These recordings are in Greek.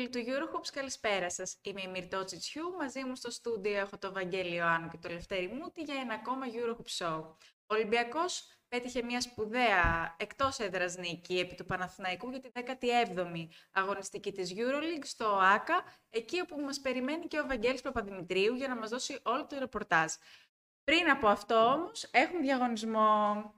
Φίλοι και φίλοι του Eurohoops, καλησπέρα σας. Είμαι η Μυρτώ Τσιτσιού. Μαζί μου στο στούντιο έχω το Βαγγέλιο Άνου και το Λευτέρη Μούτη για ένα ακόμα Eurohoop Show. Ο Ολυμπιακός πέτυχε μια σπουδαία εκτός έδρας νίκη επί του Παναθηναϊκού για τη 17η αγωνιστική της Euroleague στο ΆΚΑ, εκεί όπου μας περιμένει και ο Βαγγέλης Παπαδημητρίου για να μας δώσει όλο το ρεπορτάζ. Πριν από αυτό όμως, έχουμε διαγωνισμό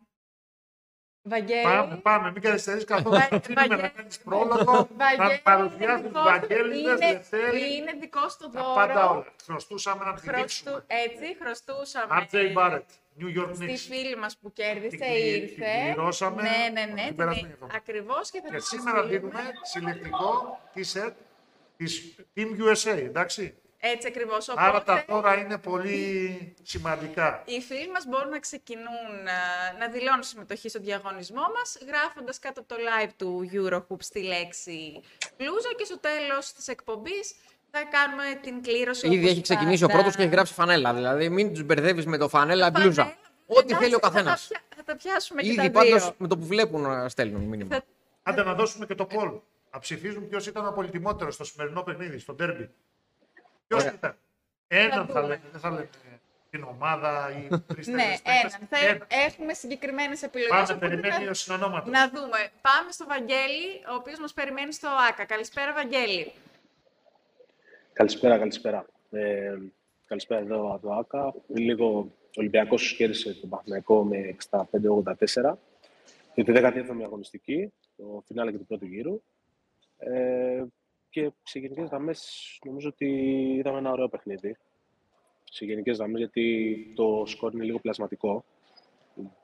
Βαγγέλη. Πάμε, πάμε, μην καθυστερείς καθόλου. Αφήνουμε να κάνεις πρόλογο, να παρουσιάσεις τους Βαγγέλιδες, Δευτέρη. Είναι δικό σου το Τα δώρο. πάντα όλα. Χρωστούσαμε να Χρωστού, πηδήξουμε. έτσι, χρωστούσαμε RJ Barrett, New York στη Knicks. φίλη μας που κέρδισε, Την κλη- ήρθε. την πληρώσαμε ναι, ναι, την ναι, την- περασμένη εβδομάδα. ακριβώς και θα Και της σήμερα στείλουμε. δίνουμε συλλεκτικό t-shirt της Team USA, εντάξει. Έτσι ακριβώς. Άρα τα Οπότε, τώρα είναι πολύ σημαντικά. οι φίλοι μας μπορούν να ξεκινούν α, να δηλώνουν συμμετοχή στο διαγωνισμό μας, γράφοντας κάτω από το live του Eurohoop στη λέξη πλούζο και στο τέλος της εκπομπής θα κάνουμε την κλήρωση. Ήδη όπως έχει ξεκινήσει ο πάντα. πρώτος και έχει γράψει φανέλα. Δηλαδή, μην τους μπερδεύεις με το φανέλα μπλούζα. Φανέλα, Ό,τι εντάξει, θέλει ο θα τα καθένας. πια- Θα τα πιάσουμε και Ήδη τα πάντως δύο. με το που βλέπουν να στέλνουν μήνυμα. Θα- Άντε να δώσουμε και το poll. Να ψηφίζουν ποιος ήταν ο πολυτιμότερος στο σημερινό παιχνίδι, στο ντέρμπι. Ποιος Ωραία. ήταν; Έναν θα δούμε. λέμε, δεν θα λέμε την ομάδα ή τρεις Ναι, έναν. Θα έχουμε συγκεκριμένες επιλογές. Πάμε, οπότε περιμένει θα- ο συνονόματος. Να δούμε. Πάμε στο Βαγγέλη, ο οποίος μας περιμένει στο ΆΚΑ. Καλησπέρα, Βαγγέλη. Καλησπέρα, καλησπέρα. Ε, καλησπέρα εδώ από το ΆΚΑ. Πριν λίγο ο Ολυμπιακός κέρδισε τον Παναθηναϊκό με 65-84 για τη 17η αγωνιστική, το φινάλε και του πρώτου γύρου. Ε, και σε γενικές γραμμές νομίζω ότι είδαμε ένα ωραίο παιχνίδι. Σε γενικές γραμμές γιατί το σκορ είναι λίγο πλασματικό.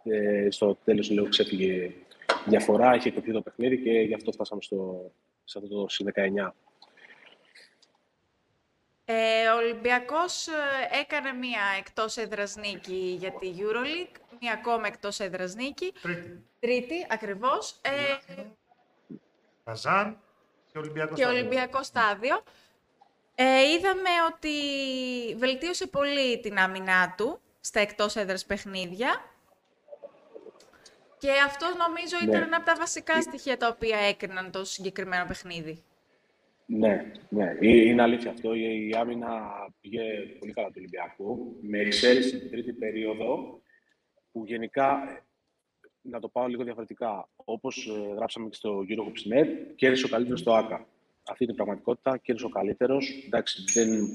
Ε, στο τέλος λίγο ξέφυγε η διαφορά, είχε κοπεί το παιχνίδι και γι' αυτό φτάσαμε στο, σε αυτό το συν 19. Ε, ο Ολυμπιακός ε, έκανε μία εκτός έδρας νίκη για τη EuroLeague, μία ακόμα εκτός έδρας νίκη, Τρίτη. τρίτη ακριβώς, ε, Καζάν και Ολυμπιακό. και Ολυμπιακό στάδιο. Ε, είδαμε ότι βελτίωσε πολύ την άμυνά του στα εκτός έδρας παιχνίδια. Και αυτό νομίζω ήταν Ναι. ένα από τα βασικά στοιχεία τα οποία έκριναν το συγκεκριμένο παιχνίδι. Ναι, ναι. Ε, Είναι αλήθεια αυτό. Η η άμυνα πήγε πολύ καλά του Ολυμπιακού. Με εξαίρεση την τρίτη περίοδο, που γενικά, ε, να το πάω λίγο διαφορετικά, όπως ε, γράψαμε και στο Eurohoops.net, κέρδισε ο καλύτερος στο ΆΚΑ. Αυτή είναι η πραγματικότητα. Κέρδισε ο καλύτερος. Εντάξει, δεν,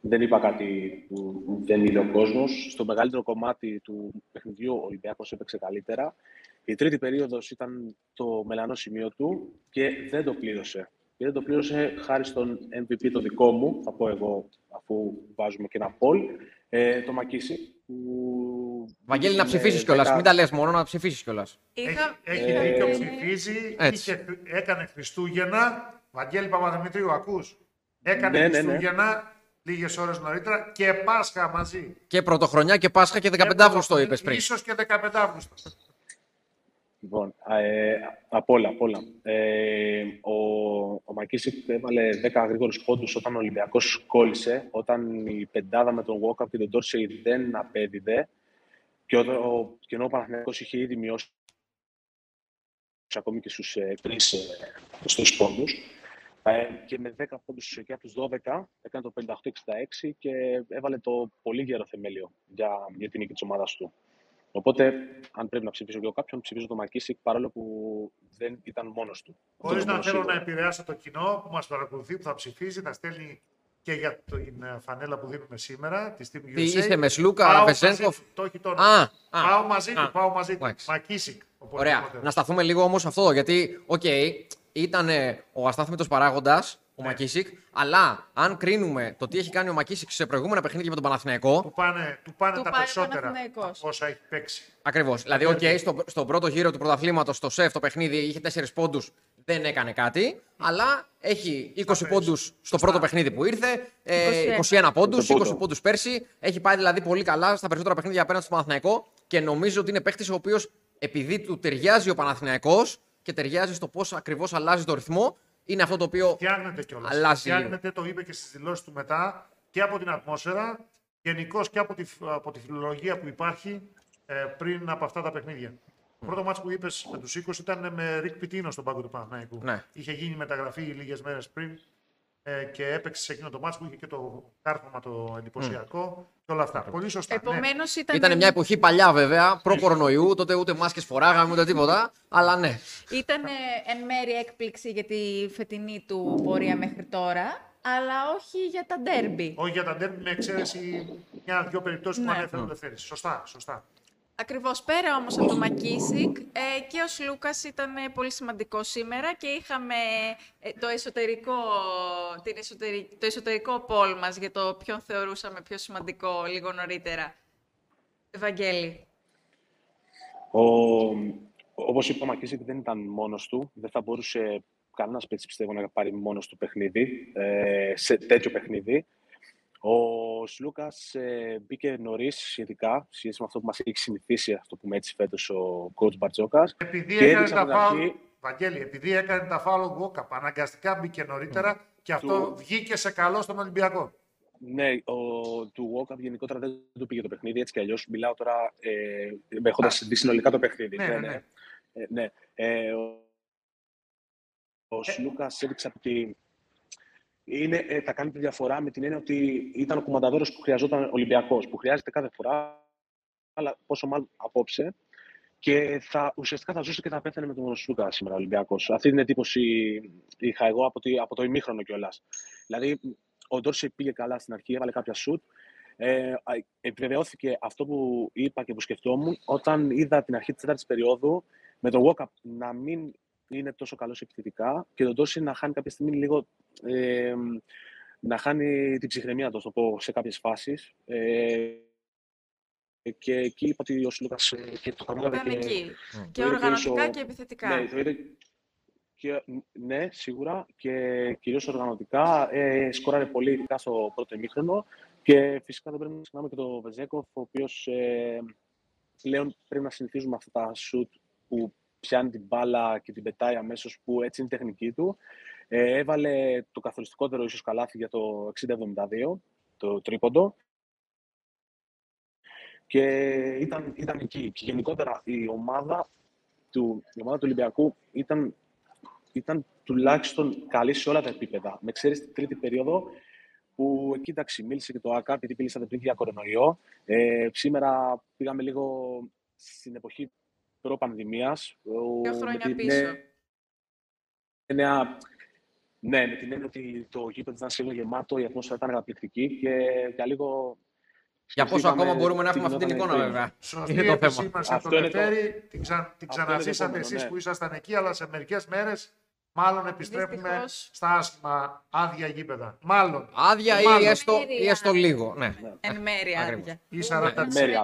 δεν είπα κάτι που δεν είδε ο κόσμος. Στο μεγαλύτερο κομμάτι του παιχνιδιού ο Ολυμπιακός έπαιξε καλύτερα. Η τρίτη περίοδος ήταν το μελανό σημείο του και δεν το πλήρωσε. Και δεν το πλήρωσε χάρη στον MVP το δικό μου, θα πω εγώ, αφού βάζουμε και ένα poll, ε, το Μακίση. Που Βαγγέλη, να με ψηφίσεις κιόλας. 10 Μην τα λες μόνο, να ψηφίσεις κιόλας. Είχα... Έχει, έχει Ε, δίκιο, ψηφίζει. έτσι. Είχε, έκανε Χριστούγεννα. Βαγγέλη Παπαδημητρίου, ακούς. Έκανε Ναι, ναι, ναι. Χριστούγεννα λίγες ώρες νωρίτερα και Πάσχα μαζί. Και πρωτοχρονιά και Πάσχα και 15 Αύγουστο είπες πριν. Ίσως και 15 Αύγουστο. Λοιπόν, ε, απ' όλα, απ' όλα. Ε, ο, ο Μακίσικ έβαλε 10 γρήγορους πόντους όταν ο Ολυμπιακός κόλλησε, όταν η πεντάδα με τον Walkup και τον Dorsey δεν απέδιδε και, ο, ο, και ενώ ο Παναθηναϊκός είχε ήδη μειώσει ακόμη και στους ε, τρεις ε, στους πόντους. Ε, και με 10 πόντους και από τους 12 έκανε το 58-66 και έβαλε το πολύ γέρο θεμέλιο για, για την νίκη της ομάδας του. Οπότε, αν πρέπει να ψηφίσω για κάποιον, ψηφίζω τον Μακίσικ παρόλο που δεν ήταν μόνος του. Χωρίς Αυτό να είναι θέλω σίγουρο. να επηρεάσω το κοινό που μας παρακολουθεί, που θα ψηφίζει, θα στέλνει και για την ε, φανέλα που δίνουμε σήμερα, τη Team USA. Τι είσαι με Σλούκα, Πάω Βεζένκοφ. μαζί του, Το έχει το Α, α, Πάω μαζί του, α. πάω μαζί του. Εντάξει. Μακίσικ. ο Ωραία. πολυτιμότερος. Να σταθούμε λίγο όμως σε αυτό. Γιατί, οκ, ήταν ο αστάθμητος παράγοντας, ο Ναι. Μακίσικ, αλλά αν κρίνουμε το τι έχει κάνει ο Μακίσικ σε προηγούμενα παιχνίδια με τον Παναθηναϊκό, Του πάνε, του πάνε Του τα πάει ο περισσότερα Παναθηναϊκός. από όσα έχει παίξει. Ακριβώς. Δηλαδή, οκ, στο, στον πρώτο γύρο του πρωταθλήματος, στο ΣΕΦ το παιχνίδι είχε 4 πόντους, δεν έκανε κάτι. Αλλά έχει 20 πέρσι. πόντους στο πρώτο παιχνίδι που ήρθε, ε, 21. 21 πόντους, Το 20 πρώτο. πόντους πέρσι. Έχει πάει δηλαδή πολύ καλά στα περισσότερα παιχνίδια απέναντι στο Παναθηναϊκό και νομίζω ότι είναι παίχτης ο οποίος επειδή του ταιριάζει ο Παναθηναϊκός και ταιριάζει στο πώς ακριβώς αλλάζει το ρυθμό, είναι αυτό το οποίο. Φτιάχνεται κιόλας. Αλλάζει λίγο. Φτιάχνεται, το είπε και στις δηλώσεις του μετά, και από την ατμόσφαιρα, γενικώς και από τη, από τη φιλολογία που υπάρχει ε, πριν από αυτά τα παιχνίδια. Το πρώτο μάτς που είπες με τους 20 ήταν με Ρικ Πιτίνο στον πάγκο του Παναθηναϊκού. Ναι. Είχε γίνει μεταγραφή λίγες μέρες πριν ε, και έπαιξε σε εκείνο το μάτς που είχε και το κάρφωμα το εντυπωσιακό και όλα αυτά. Πολύ σωστά. ναι. Επομένω ήταν. Ήταν μια εποχή παλιά βέβαια, προ-κορονοϊού, τότε ούτε μάσκες φοράγαμε ούτε τίποτα, αλλά ναι. Ήταν εν μέρει έκπληξη για τη φετινή του πορεία μέχρι τώρα, αλλά όχι για τα ντέρμπι. Όχι για τα ντέρμπι με εξαίρεση μια-δυο περιπτώσεις που Ναι. ανέφερε ο Λευτέρης. Σωστά, σωστά. Ακριβώς πέρα όμως από το Μακίσικ ε, και ο Σλούκας ήταν ε, πολύ σημαντικό σήμερα και είχαμε ε, το, εσωτερικό, την εσωτερι- το εσωτερικό πόλ μας για το ποιον θεωρούσαμε πιο σημαντικό λίγο νωρίτερα. Ευαγγέλη. Ο, όπως είπε ο Μακίσικ δεν ήταν μόνος του. Δεν θα μπορούσε κανένας παίκτης πιστεύω να πάρει μόνος του παιχνίδι, ε, σε τέτοιο παιχνίδι. Ο Σλούκας ε, μπήκε νωρίς σχετικά, σχέση με αυτό που μας έχει συνηθίσει, αυτό που πούμε έτσι φέτος ο coach Μπαρτζόκας. Επειδή Και έκανε έδειξε τα από την φάουλ, αρχή- Βαγγέλη, επειδή έκανε τα φάουλ ο Γκόκαπ, αναγκαστικά μπήκε νωρίτερα και αυτό Του- βγήκε σε καλό στον Ολυμπιακό. Ναι, ο, του Walkup γενικότερα δεν του πήγε το παιχνίδι, έτσι κι αλλιώς. Μιλάω τώρα ε, έχοντας δει συνολικά το παιχνίδι. Ναι, ναι, ναι. Ε, ναι. Ε, ο ο Σλούκας έδειξε ότι είναι, ε, θα κάνει τη διαφορά με την έννοια ότι ήταν ο κομμανταδόρος που χρειαζόταν ο Ολυμπιακός, που χρειάζεται κάθε φορά, αλλά πόσο μάλλον απόψε. Και θα, ουσιαστικά θα ζούσε και θα πέθανε με τον Σλούκα σήμερα ο Ολυμπιακός. Αυτή την εντύπωση είχα εγώ από, τη, από το ημίχρονο κιόλας. Δηλαδή, ο Ντόρσεϊ πήγε καλά στην αρχή, έβαλε κάποια σουτ. Ε, α, επιβεβαιώθηκε αυτό που είπα και που σκεφτόμουν όταν είδα την αρχή της τέταρτης περίοδου με τον Walkup να μην είναι τόσο καλός επιθετικά και τον Ντόρσεϊ να χάνει κάποια στιγμή λίγο. Ε, να χάνει την ψυχραιμία του, να το πω, σε κάποιες φάσεις. Ε, και εκεί είπα ότι ο Σλούκας ε, και το κανόναδε Ήταν και, εκεί. το Και είδε οργανωτικά ο- και επιθετικά. ναι, το είδε και, ναι, σίγουρα και κυρίως οργανωτικά. Ε, σκοράρε πολύ ειδικά στο πρώτο ημίχρονο και φυσικά δεν πρέπει να ξεχνάμε και τον Βεζέκοφ, ο οποίος ε, πλέον πρέπει να συνηθίζουμε αυτά τα σουτ που πιάνει την μπάλα και την πετάει αμέσως, που έτσι είναι η τεχνική του. Ε, έβαλε το καθοριστικότερο ίσως καλάθι για το 60-72, το τρίποντο. Και ήταν, ήταν εκεί. Και γενικότερα η ομάδα του, η ομάδα του Ολυμπιακού ήταν, ήταν τουλάχιστον καλή σε όλα τα επίπεδα. Με ξέρεις την τρίτη περίοδο που εκεί εντάξει, μίλησε και το ΑΚΑ επειδή μίλησατε πριν για κορονοϊό. Ε, σήμερα πήγαμε λίγο στην εποχή προ-πανδημίας. Δύο ο- χρόνια με την πίσω. έννοια- ναι, με την έννοια ότι το γήπεδο ήταν σχεδόν γεμάτο, η ατμόσφαιρα ήταν καταπληκτική και για λίγο... Για πόσο σκεφτήκαμε ακόμα μπορούμε να τι έχουμε αυτή την γινόταν εικόνα, πριν. βέβαια. Σωστή Είναι το θέμα. επισήμανση από Αυτό τον είναι το- Λευτέρη. Την, ξα... την Αυτό είναι το ξαναζήσατε επόμενο, εσείς ναι. που ήσασταν εκεί, αλλά σε μερικές μέρες μάλλον επιστρέφουμε Δυστυχώς. στα άσχημα άδεια γήπεδα. Μάλλον. Άδεια ή Μάλλον. έστω, ή έστω λίγο. Ναι. Εν μέρη Ακριβώς. άδεια. Ή 40% Μέρη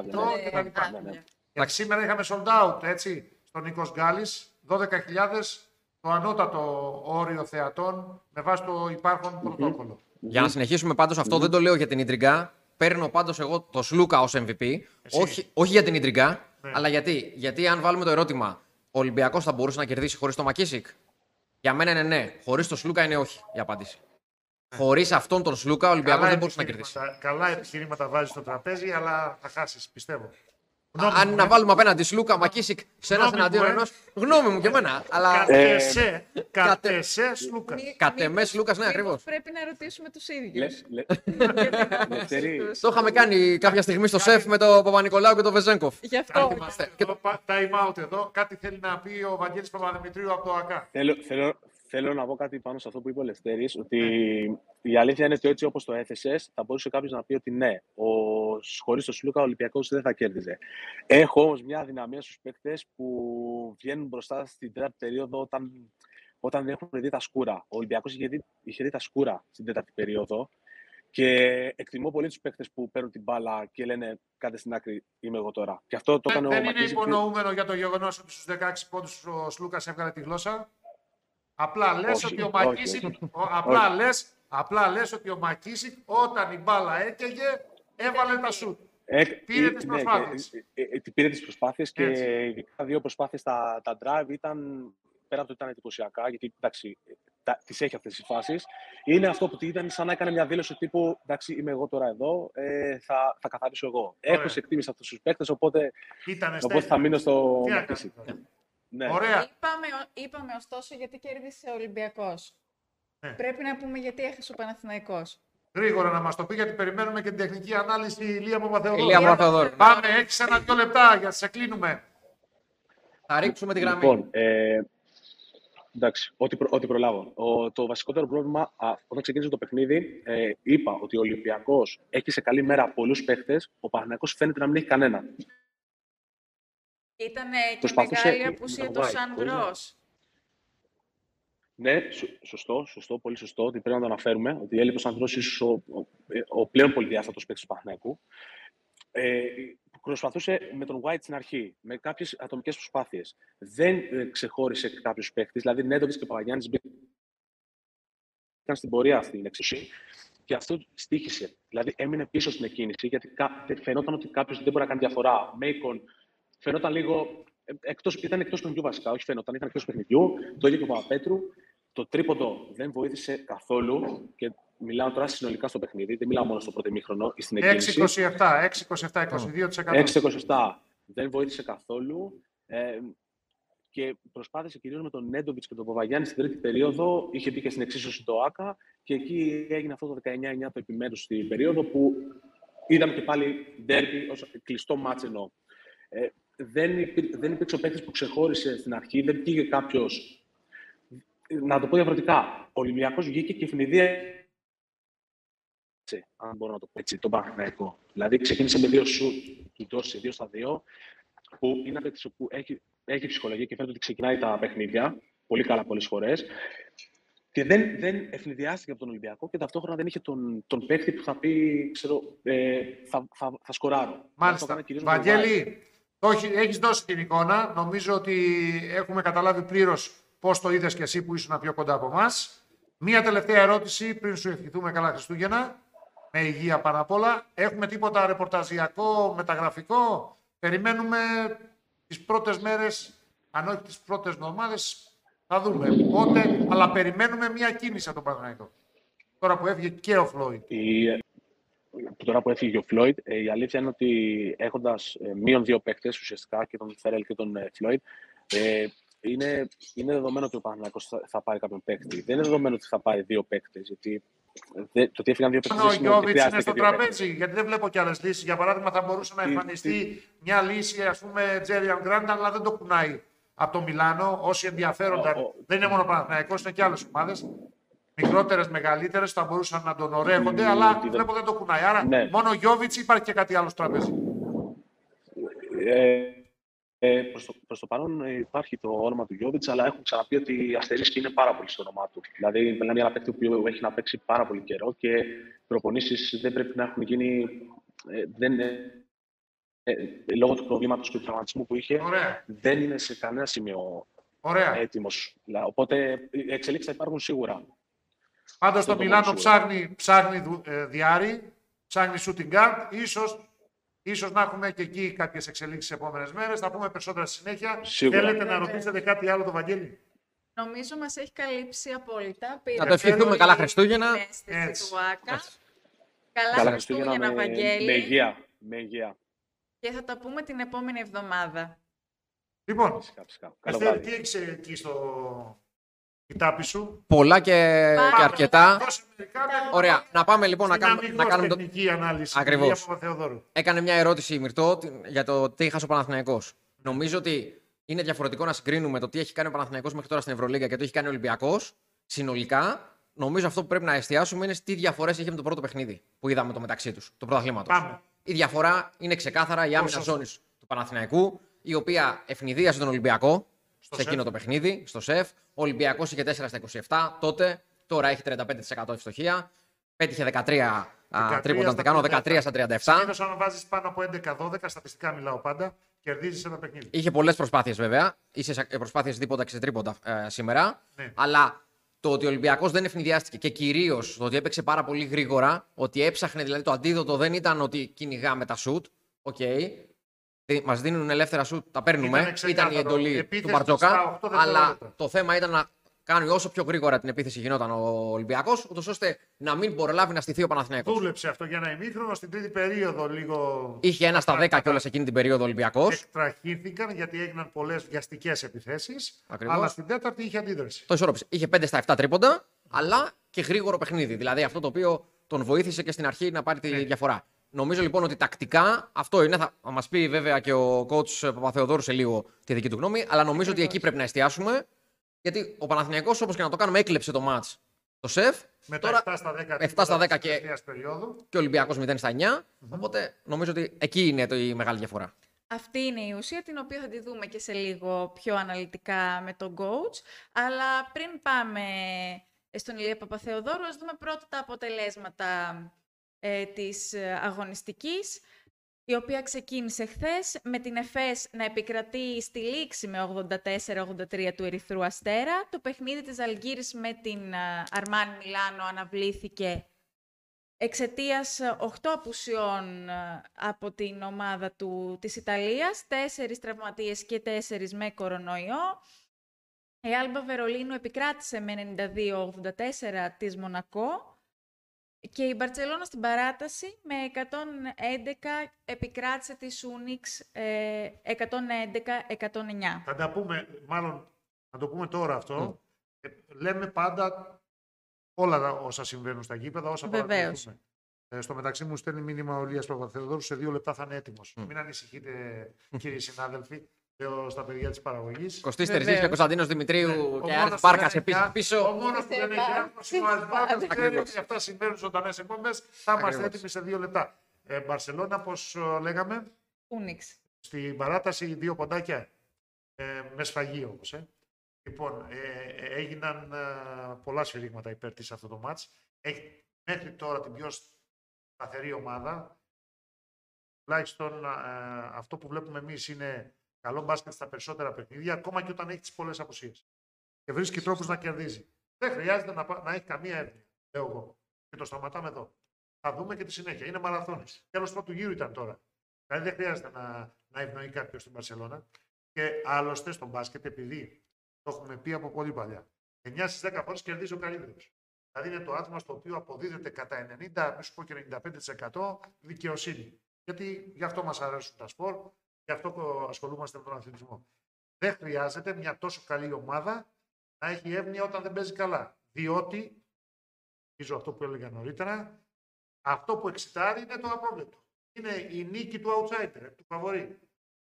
άδεια, και τα Ε, λοιπά. άδεια. Ναι, ναι. Γιατί σήμερα είχαμε sold out, έτσι, στον Νίκος Γκάλης, 12.000 το ανώτατο όριο θεατών με βάση το υπάρχον πρωτόκολλο. Για να συνεχίσουμε πάντως αυτό, δεν το λέω για την Ίντριγκα. Παίρνω πάντως εγώ το Σλούκα ως MVP. Όχι, όχι για την Ίντριγκα, Ναι. αλλά γιατί. Γιατί αν βάλουμε το ερώτημα, ο Ολυμπιακός θα μπορούσε να κερδίσει χωρίς το Μακίσικ; Για μένα είναι ναι. Χωρίς το Σλούκα είναι όχι η απάντηση. Χωρίς αυτόν τον Σλούκα ο Ολυμπιακός δεν μπορούσε να κερδίσει. επιχειρήματα- καλά επιχειρήματα βάζεις στο τραπέζι, αλλά θα χάσεις, πιστεύω. Α, Γνώμη Αν μου, να ε. βάλουμε απέναντι Σλούκα, Μακίσικ σε ένα Γνώμη εναντίον μου, ε. ενός. Γνώμη μου και εμένα. Αλλά Κατ' Ε, εσέ, κατ' εσέ, Σλούκα. Μη- κατ' μήπως- εμέ Λούκας, ναι, μήπως ακριβώς. Πρέπει να ερωτήσουμε τους Λε, ίδιους. λες, Για την άποψη Λευτέρη, τους. Το είχαμε κάνει κάποια στιγμή στο σεφ με τον Παπα-Νικολάου και τον Βεζέγκοφ. Γι' αυτό. Κάτι είμαστε εδώ, πα- time out εδώ. Κάτι θέλει να πει ο Βαγγέλης Παπαδημητρίου από το ΑΚΑ. θέλω, θέλω, θέλω να πω κάτι πάνω σε αυτό που είπε ο Λευτέρης, ότι η αλήθεια είναι ότι έτσι όπως το έθεσες, θα μπορούσε κάποιος να πει ότι ναι, ο, χωρίς τον Σλούκα ο Ολυμπιακός δεν θα κέρδιζε. Έχω όμως μια αδυναμία στους παίκτες που βγαίνουν μπροστά στην τέταρτη περίοδο όταν, όταν έχουν δει τα σκούρα. Ο Ολυμπιακός είχε δει, είχε δει τα σκούρα στην τέταρτη περίοδο και εκτιμώ πολύ τους παίκτες που παίρνουν την μπάλα και λένε κάντε στην άκρη, είμαι εγώ τώρα. Και αυτό το έκανε ο Δεν είναι Μακίζικ. υπονοούμενο για το γεγονός ότι στους 16 πόντους ο Σλούκας έβγαλε τη γλώσσα. Απλά λες Όχι, ότι ο όχι, Μακίσικ. όχι. ο- Απλά λες, απλά λες ότι ο Μακίσικ όταν η μπάλα έκαιγε έβαλε τα σουτ. Ε, Πήρε ε, τις ναι, προσπάθειες. και, ε, ε, πήρε τις προσπάθειες και Έτσι. ειδικά δύο προσπάθειες στα τα drive ήταν, πέρα από το ότι ήταν εντυπωσιακά, γιατί εντάξει, τις έχει αυτές τις φάσεις. Είναι αυτό που ήταν σαν να έκανε μια δήλωση τύπου Εντάξει, είμαι εγώ τώρα εδώ, ε, θα, θα καθαρίσω εγώ. Ωραία. Έχω σε εκτίμηση αυτούς τους παίκτες, οπότε, Ήτανε οπότε θα μείνω στο Τι να Μακρύσι. κάνουμε. Ναι. Ωραία. Είπαμε, είπαμε ωστόσο γιατί κέρδισε ο Ολυμπιακός. Ναι. Πρέπει να πούμε γιατί έχασε ο Παναθηναϊκός. Γρήγορα να μας το πει γιατί περιμένουμε και την τεχνική ανάλυση Ηλία Παπαθεοδόρου. Ηλία Παπαθεοδόρου. Πάμε, έχεις ένα-δυο λεπτά για να σε κλείνουμε. Θα ρίξουμε τη γραμμή. Λοιπόν, ε, εντάξει, ό,τι, προ, ό,τι προλάβω. Ο, το βασικότερο πρόβλημα, α, όταν ξεκίνησε το παιχνίδι, ε, είπα ότι ο Ολυμπιακός έχει σε καλή μέρα πολλούς παίχτες, ο Παναθηναϊκός φαίνεται να μην έχει κανένα. Ήταν και Προσπαθούσε μεγάλη να απουσία του βγάλει, Σαντρός. Ναι, σω- σωστό, σωστό, πολύ σωστό, ότι πρέπει να το αναφέρουμε, ότι έλειπε ο Σαντρός ίσως ο, ο, ο πλέον πολυδιάστατος παίκτης του Παναθηναϊκού. Ε, προσπαθούσε με τον White στην αρχή, με κάποιες ατομικές προσπάθειες. Δεν ε, ξεχώρισε κάποιους παίκτες, δηλαδή Νέντοβιτς και Παπαγιάννης μπήκαν στην πορεία στην εξουσία και αυτό στήχησε. Δηλαδή έμεινε πίσω στην εκκίνηση γιατί κα- φαινόταν ότι κάποιος δεν μπορεί να κάνει διαφορά. Μέικον φαινόταν λίγο. ε, Εκτός, ήταν εκτός παιχνιδιού βασικά, όχι φαινόταν, ήταν εκτός παιχνιδιού. Το ίδιο και ο Παπαπέτρου. Το τρίποντο δεν βοήθησε καθόλου και μιλάω τώρα συνολικά στο παιχνίδι, δεν μιλάω μόνο στο πρώτο ημίχρονο ή στην εκκίνηση. 6-27, 6-27, 22%. 6-27 δεν βοήθησε καθόλου. Ε, και προσπάθησε κυρίως με τον Νέντοβιτς και τον Παπαγιάννη στην τρίτη περίοδο. Είχε μπει και στην εξίσωση το ΑΚΑ και εκεί έγινε αυτό το 19-9 το επιμέρους στην περίοδο που είδαμε και πάλι ντέρμπι ως κλειστό μάτς εννοώ. Ε, δεν, υπή, δεν υπήρξε ο παίκτης που ξεχώρισε στην αρχή, δεν πήγε κάποιος. Να το πω διαφορετικά. Ο Ολυμπιακός βγήκε και ευνηδία αν μπορώ να το πω έτσι, τον Παναθηναϊκό. Δηλαδή ξεκίνησε με δύο σουτ του Ντόση, δύο στα δύο, που είναι ένα παίκτης που έχει, έχει ψυχολογία και φαίνεται ότι ξεκινάει τα παιχνίδια πολύ καλά πολλές φορές. Και δεν, δεν ευνηδιάστηκε από τον Ολυμπιακό και ταυτόχρονα δεν είχε τον, τον παίκτη που θα πει, ξέρω, ε, θα, θα, θα σκοράρω. Αυτό Μάλιστα. έκανε κυρίως με τον White. Βαγγέλη, το έχεις, έχεις δώσει την εικόνα. Νομίζω ότι έχουμε καταλάβει πλήρως πώς το είδες και εσύ που ήσουν πιο κοντά από εμάς. Μία τελευταία ερώτηση πριν σου ευχηθούμε καλά Χριστούγεννα. Με υγεία πάνω απ' όλα. Έχουμε τίποτα ρεπορταζιακό, μεταγραφικό; Περιμένουμε τις πρώτες μέρες, αν όχι τις πρώτες εβδομάδες, θα δούμε πότε, αλλά περιμένουμε μία κίνηση από τον Παναγιώτο. Τώρα που έφυγε και ο Φλόιντ. Η, που τώρα που έφυγε ο Φλόιντ, ε, η αλήθεια είναι ότι έχοντας μείον δύο παίκτες ουσιαστικά και τον Φερέλ και τον ε, Φλόιντ, ε, είναι, είναι δεδομένο ότι ο Παναθηναϊκός θα, θα πάρει κάποιον παίκτη. Δεν είναι δεδομένο ότι θα πάρει δύο παίκτες. Γιατί δεν, το ότι έφυγαν δύο παίκτες. Ο Γιώβιτς είναι στο τραπέζι, γιατί δεν βλέπω κι άλλες λύσεις. Για παράδειγμα, θα μπορούσε να Τι- εμφανιστεί μια λύση, ας πούμε, Τζέριαν Γκραντ, αλλά δεν το κουνάει από το Μιλάνο. Όσοι ενδιαφέρονταν, Ο- ο- δεν είναι μόνο Παναθηναϊκός, είναι και άλλες ομάδες. Μικρότερες, μεγαλύτερες, θα μπορούσαν να τον ορέχονται, Mm, αλλά τι δεν- βλέπω δεν το κουνάει. Άρα, Ναι. μόνο ο Γιώβιτς υπάρχει και κάτι άλλο στο τραπέζι. Ε, ε, προς, το, προς το παρόν ε, υπάρχει το όνομα του Γιώβιτς, αλλά έχουν ξαναπεί ότι η αστερίσκη είναι πάρα πολύ στο όνομά του. Δηλαδή, μιλάμε για ένα παίκτη που έχει να παίξει πάρα πολύ καιρό και οι προπονήσεις δεν πρέπει να έχουν γίνει. Ε, δεν, ε, ε, λόγω του προβλήματος και του τραυματισμού που είχε, Ωραία. δεν είναι σε κανένα σημείο Ωραία. έτοιμος. Δηλαδή, Οπότε, οι εξελίξεις θα υπάρχουν σίγουρα. Πάντω αυτό το το Μιλάνο μόνο σίγουρα. ψάχνει, ψάχνει δου- ε, διάρρη, ψάχνει shooting guard. Ίσως, ίσως να έχουμε και εκεί κάποιες εξελίξεις τι επόμενες μέρες. Θα πούμε περισσότερα στη συνέχεια. Σίγουρα. Θέλετε να Βέβαια. ρωτήσετε κάτι άλλο, το Βαγγέλη; Νομίζω μας έχει καλύψει απόλυτα. Να Πήρε το ευχηθούμε πολύ καλά Χριστούγεννα. την αίσθηση Έτσι. του Άκα. Έτσι. Καλά, Καλά Χριστούγεννα, Χριστούγεννα με, Βαγγέλη. με υγεία. Με υγεία. Και θα τα πούμε την επόμενη εβδομάδα. Λοιπόν, Φυσικά, φυσικά. Καλό Αστέρη, βράδυ. τι έχεις εκεί στο κοιτάπι σου. Πολλά και, Πάρα και αρκετά. Δώσε μερικά, με- Ωραία, να πάμε λοιπόν να στην κάνουμε, να αμυγός κάνουμε το... τεχνική ανάλυση. Ακριβώς. Ηλία Παπαθεοδόρου. Έκανε μια ερώτηση η Μυρτώ τι- για το τι έχασε ο Παναθηναϊκός. Νομίζω ότι είναι διαφορετικό να συγκρίνουμε το τι έχει κάνει ο Παναθηναϊκός μέχρι τώρα στην Ευρωλίγα και το έχει κάνει ο Ολυμπιακός συνολικά. Νομίζω αυτό που πρέπει να εστιάσουμε είναι τι διαφορέ έχει με το πρώτο παιχνίδι που είδαμε το μεταξύ τους, του πρωταθλήματος. Πάμε. Η διαφορά είναι ξεκάθαρα η άμυνα σωστό. ζώνης του Παναθηναϊκού, η οποία ευνηδίασε τον Ολυμπιακό Στο σε εκείνο σεφ. το παιχνίδι, στο σεφ. Ο Ολυμπιακός είχε 4 στα 27 τότε, τώρα έχει 35% ευστοχία. Πέτυχε 13 α, 13 τρίποντα στα δεκάνο, 37. 13 στα 37. Συνήθω, αν βάζεις πάνω από 11-12, στατιστικά μιλάω πάντα, κερδίζεις ένα παιχνίδι. Είχε πολλές προσπάθειες βέβαια. Είσαι προσπάθειες δίποτα και σε τρίποντα ε, σήμερα. Ναι. Αλλά το ότι ο Ολυμπιακός δεν ευνηδιάστηκε και κυρίως το ότι έπαιξε πάρα πολύ γρήγορα, ότι έψαχνε δηλαδή το αντίδοτο δεν ήταν ότι κυνηγάμε τα σουτ. Οκ. Μας δίνουν ελεύθερα σουτ, τα παίρνουμε. Ήτανε Ήταν ξεκάθαρο. η εντολή του Επίθεση Μπαρτζόκα. στα οκτώ Αλλά δευτερόλεπτα. το θέμα ήταν να κάνει όσο πιο γρήγορα την επίθεση γινόταν ο Ολυμπιακός, ούτως ώστε να μην προλάβει να στηθεί ο Παναθηναϊκός. Δούλεψε αυτό για ένα ημίχρονο. Στην τρίτη περίοδο λίγο Είχε ένα στα 10 κιόλας εκείνη την περίοδο ο Ολυμπιακός. εκτραχύθηκαν γιατί έγιναν πολλές βιαστικές επιθέσεις. Ακριβώς. Αλλά στην τέταρτη είχε αντίδραση. Το ισορρόπησε. Είχε 5 στα 7 τρίποντα, αλλά και γρήγορο παιχνίδι. Δηλαδή αυτό το οποίο τον βοήθησε και στην αρχή να πάρει τη Ναι. διαφορά. Νομίζω λοιπόν ότι τακτικά αυτό είναι. Θα μας πει βέβαια και ο coach Παπαθεοδόρου σε λίγο τη δική του γνώμη, αλλά νομίζω ότι εκεί πρέπει να εστιάσουμε. Γιατί ο Παναθηναϊκός όπως και να το κάνουμε έκλεψε το match το σεφ. Με Τώρα τα 7 στα 10, 7 στα 10 της και- τελευταίας περίοδου. και ο Ολυμπιακός 0 στα 9. Οπότε νομίζω ότι εκεί είναι το, η μεγάλη διαφορά. Αυτή είναι η ουσία την οποία θα τη δούμε και σε λίγο πιο αναλυτικά με τον coach. Αλλά πριν πάμε στον Ηλία Παπαθεοδόρου, ας δούμε πρώτα τα αποτελέσματα ε, της ε, αγωνιστικής, η οποία ξεκίνησε χθες με την ΕΦΕΣ να επικρατεί στη λήξη με 84-83 του Ερυθρού Αστέρα. Το παιχνίδι της Αλγύρης με την ε, Αρμάν Μιλάνο αναβλήθηκε εξαιτίας 8 απουσιών ε, από την ομάδα του, της Ιταλίας, 4 τραυματίες και 4 με κορονοϊό. Η Άλμπα Βερολίνου επικράτησε με 92-84 της Μονακό και η Μπαρτσελώνα στην παράταση με 111 επικράτησε τη Σούνιξ ε, 111-109. Θα τα πούμε, μάλλον να το πούμε τώρα αυτό. Ε, λέμε πάντα όλα τα όσα συμβαίνουν στα γήπεδα, όσα Βεβαίως. παρακολουθούμε. Ε, στο μεταξύ μου στέλνει μήνυμα ο Λίας Παπαθεοδόρου, σε δύο λεπτά θα είναι έτοιμος. Μην ανησυχείτε κύριοι συνάδελφοι, λέω στα παιδιά της παραγωγής. Κωστής Βεβαίως. Τερζής και Κωνσταντίνος Δημητρίου Ναι, Ο και μόνος Άρης που Μπάρκα δεν επίση έχει- Ο πίσω. μόνος που δεν έχει Βάρκας. άγνωση είναι ο Άρης Μπάρκας, ξέρει Ακριβώς. ότι αυτά συμβαίνουν ζωντανές εκπομπές. Θα είμαστε Ακριβώς. έτοιμοι σε δύο λεπτά. Ε, Μπαρσελόνα, πώς λέγαμε, Σούνιξ. στην παράταση δύο ποντάκια. Ε, με σφαγή όμως. Ε. Λοιπόν, ε, ε, έγιναν ε, πολλά σφυρίγματα υπέρ της αυτό το μάτς. Έχει μέχρι τώρα την πιο σταθερή ομάδα. Τουλάχιστον ε, αυτό που βλέπουμε εμείς είναι καλό μπάσκετ στα περισσότερα παιχνίδια, ακόμα και όταν έχεις τις πολλές απουσίες. Και βρίσκει τρόπους να κερδίζει. Δεν χρειάζεται να, πα- να έχει καμία έρευνα, λέω εγώ. Και το σταματάμε εδώ. Θα δούμε και τη συνέχεια. Είναι μαραθώνες. Τέλος πρώτου γύρου ήταν τώρα. Δηλαδή δεν χρειάζεται να, να ευνοεί κάποιος στην Παρσελώνα. Και άλλωστε στον μπάσκετ, επειδή το έχουμε πει από πολύ παλιά, 9 στις 10 φορές κερδίζει ο καλύτερος. Δηλαδή είναι το άθλημα στο οποίο αποδίδεται κατά 90, μη σου πω και 95% δικαιοσύνη. Γιατί γι' αυτό μας αρέσουν τα σπορ, γι' αυτό ασχολούμαστε με τον αθλητισμό. Δεν χρειάζεται μια τόσο καλή ομάδα να έχει εύνοια όταν δεν παίζει καλά. Διότι, νομίζω αυτό που έλεγα νωρίτερα, αυτό που εξητάρει είναι το απρόβλεπτο. Είναι η νίκη του outsider, του φαβορή.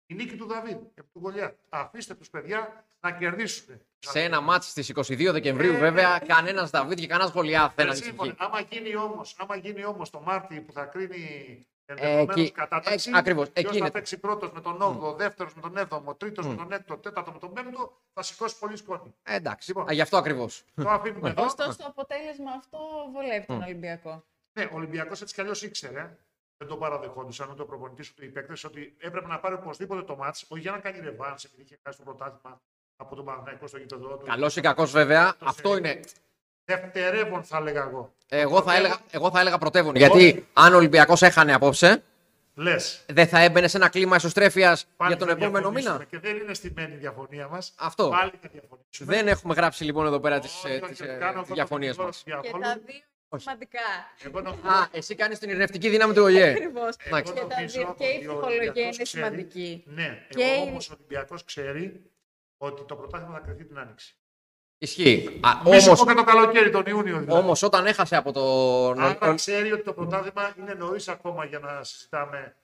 Η νίκη του Δαβίδ, επί του Γολιάθ. Αφήστε τους παιδιά να κερδίσουν. Σε ένα μάτσο στις 22 Δεκεμβρίου, Ε, βέβαια, κανένας Δαβίδ και κανένας Γολιάθ δεν Ε, ανησυχεί. σύμφωνα. Άμα γίνει όμως, άμα γίνει όμως το Μάρτι που θα κρίνει Ε, ενδεχομένως εκεί- κατάταξη, ε, ακριβώς, ποιος εκεί θα είναι. παίξει πρώτος με τον 8ο, δεύτερος με τον 7ο, τρίτος με Μμ. τον 6ο, τέταρτο με τον 5ο, θα σηκώσει πολύ σκόνη. Ε, εντάξει. Λοιπόν. Α, γι' αυτό ακριβώς. το αφήνουμε εδώ. Ωστόσο, το αποτέλεσμα αυτό βολεύει τον Ολυμπιακό. Ναι, ο Ολυμπιακός έτσι κι αλλιώς ήξερε, δεν το παραδεχόντουσαν ούτε ο προπονητής ούτε οι παίκτες, ότι έπρεπε να πάρει οπωσδήποτε το μάτς, όχι για να κάνει ρεβάν, επειδή είχε χάσει το πρωτάθλημα από τον Παναθηναϊκό στο γήπεδο του. Καλός ή κακός, βέβαια, Το αυτό σε- είναι. Δευτερεύον, θα έλεγα εγώ. Εγώ θα έλεγα, εγώ θα έλεγα πρωτεύον. Γιατί αν ο Ολυμπιακός έχανε απόψε, Λες. δεν θα έμπαινε σε ένα κλίμα εσωστρέφεια για τον επόμενο μήνα. Και δεν είναι στημένη η διαφωνία μας. Αυτό. Πάλι θα διαφωνήσουμε. Δεν έχουμε γράψει λοιπόν εδώ πέρα τις Όχι, όχι, όχι, κάνω αυτό το διαφωνίες δικηγόρο μας. του Και διαβόλου. τα δύο Όχι. σημαντικά. Εγώ νομίζω- Α, εσύ κάνεις την ειρηνευτική δύναμη του ΟΗΕ. Ακριβώς. Εντάξει. Και, τα νομίζω δύο, και η ότι ο ψυχολογία Ολυμπιακός είναι ξέρει- σημαντική. Ναι, Και εγώ η- όμως ο Ολυμπιακός ξέρει ότι το πρωτάθλημα θα κρυθεί την Άνοιξη. Ισχύει. Μη σου πω Όμω και το καλοκαίρι, τον Ιούνιο δηλαδή. όμως, όταν έχασε από τον. Άρα ξέρει ότι το πρωτάθλημα είναι νωρίς ακόμα για να συζητάμε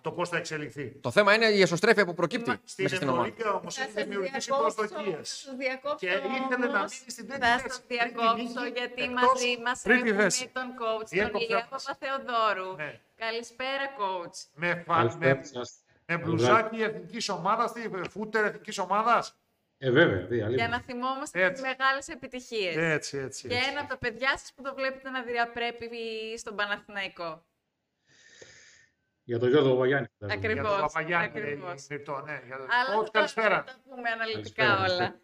το πώς θα εξελιχθεί. Το θέμα είναι η εσωστρέφεια που προκύπτει Στην μέσα στην ομάδα. Ευρωλίγκα όμως Θα έχει σας δημιουργήσει διακόψω, προσδοκίες. θα σας διακόψω Και ήθελε να όμως. μείνει στην τρίτη Θα θέση. σας Τρίτη διακόψω νίκη, γιατί εκτός μαζί μας τρίτη έχουμε θέση. τον coach, τον Διέκοψα Ηλία μας. Παπαθεοδόρου. Ναι. Καλησπέρα coach. Με, φα... Καλησπέρα με, σας. με μπλουζάκι εθνικής ομάδας, φούτερ εθνικής ομάδας; Ε, βέβαια, δει, Για αλήθεια. να θυμόμαστε Έτσι. τις μεγάλες επιτυχίες. Έτσι, έτσι. Και έτσι. ένα από τα παιδιά σας που το βλέπετε να διαπρέπει στον Παναθηναϊκό. Για τον Γιώργο Παπαγιάννη. φαντάζομαι. Ακριβώς. Για τον Παπαγιάννη, ακριβώς. λέει, Μυρτώ, ναι. Για... Αλλά Coach, τώρα καλησπέρα. θα τα πούμε αναλυτικά Καλησπέρα, όλα. καλησπέρα.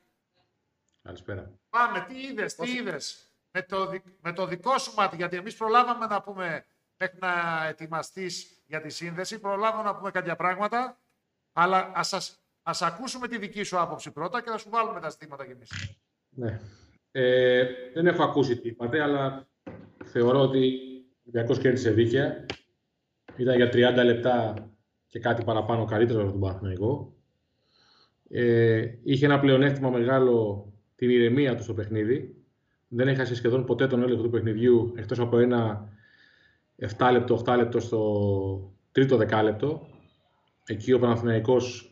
Καλησπέρα. Πάμε, τι είδες, τι είδες; Με, το, δι- με το δικό σου μάτι, γιατί εμείς προλάβαμε να πούμε μέχρι να ετοιμαστείς για τη σύνδεση, προλάβαμε να πούμε κάποια πράγματα. Αλλά ας ας ακούσουμε τη δική σου άποψη πρώτα και θα σου βάλουμε τα ζητήματα κι εμείς. Ναι. Ε, δεν έχω ακούσει τι είπατε, αλλά θεωρώ ότι ο Ολυμπιακός κέρδισε δίκαια. Ήταν για 30 λεπτά και κάτι παραπάνω καλύτερο από τον Παναθηναϊκό. Ε, είχε ένα πλεονέκτημα μεγάλο την ηρεμία του στο παιχνίδι. Δεν έχασε σχεδόν ποτέ τον έλεγχο του παιχνιδιού, εκτός από ένα 7 λεπτό, 8 λεπτό στο τρίτο δεκάλεπτο. Εκεί ο Παναθηναϊκός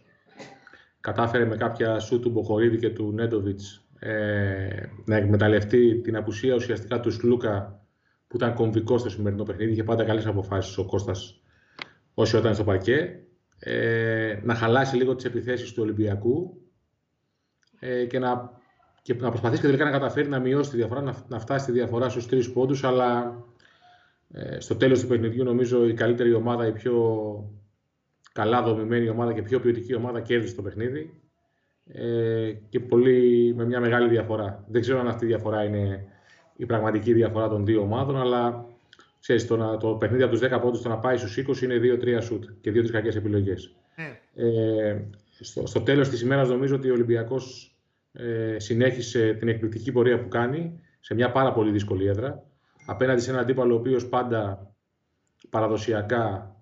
κατάφερε με κάποια σου του Μποχορίδη και του Νέντοβιτς ε, να εκμεταλλευτεί την απουσία ουσιαστικά του Σλούκα που ήταν κομβικό στο σημερινό παιχνίδι. Είχε πάντα καλές αποφάσεις ο Κώστας όσο ήταν στο παρκέ. Ε, να χαλάσει λίγο τις επιθέσεις του Ολυμπιακού ε, και, να, και να προσπαθήσει και τελικά να καταφέρει να μειώσει τη διαφορά, να, να φτάσει τη διαφορά στους τρεις πόντους. Αλλά ε, στο τέλος του παιχνιδιού, νομίζω η καλύτερη ομάδα, η πιο καλά δομημένη ομάδα και πιο ποιοτική ομάδα κέρδισε το παιχνίδι ε, και πολύ, με μια μεγάλη διαφορά. Δεν ξέρω αν αυτή η διαφορά είναι η πραγματική διαφορά των δύο ομάδων, αλλά ξέρεις, το, το παιχνίδι από τους 10 πόντους το να πάει στους 20 είναι 2-3 σουτ και 2-3 κακές επιλογές. Ναι. Ε, στο, στο τέλος της ημέρας νομίζω ότι ο Ολυμπιακός ε, συνέχισε την εκπληκτική πορεία που κάνει σε μια πάρα πολύ δύσκολη έδρα. Απέναντι σε έναν αντίπαλο ο οποίος πάντα παραδοσιακά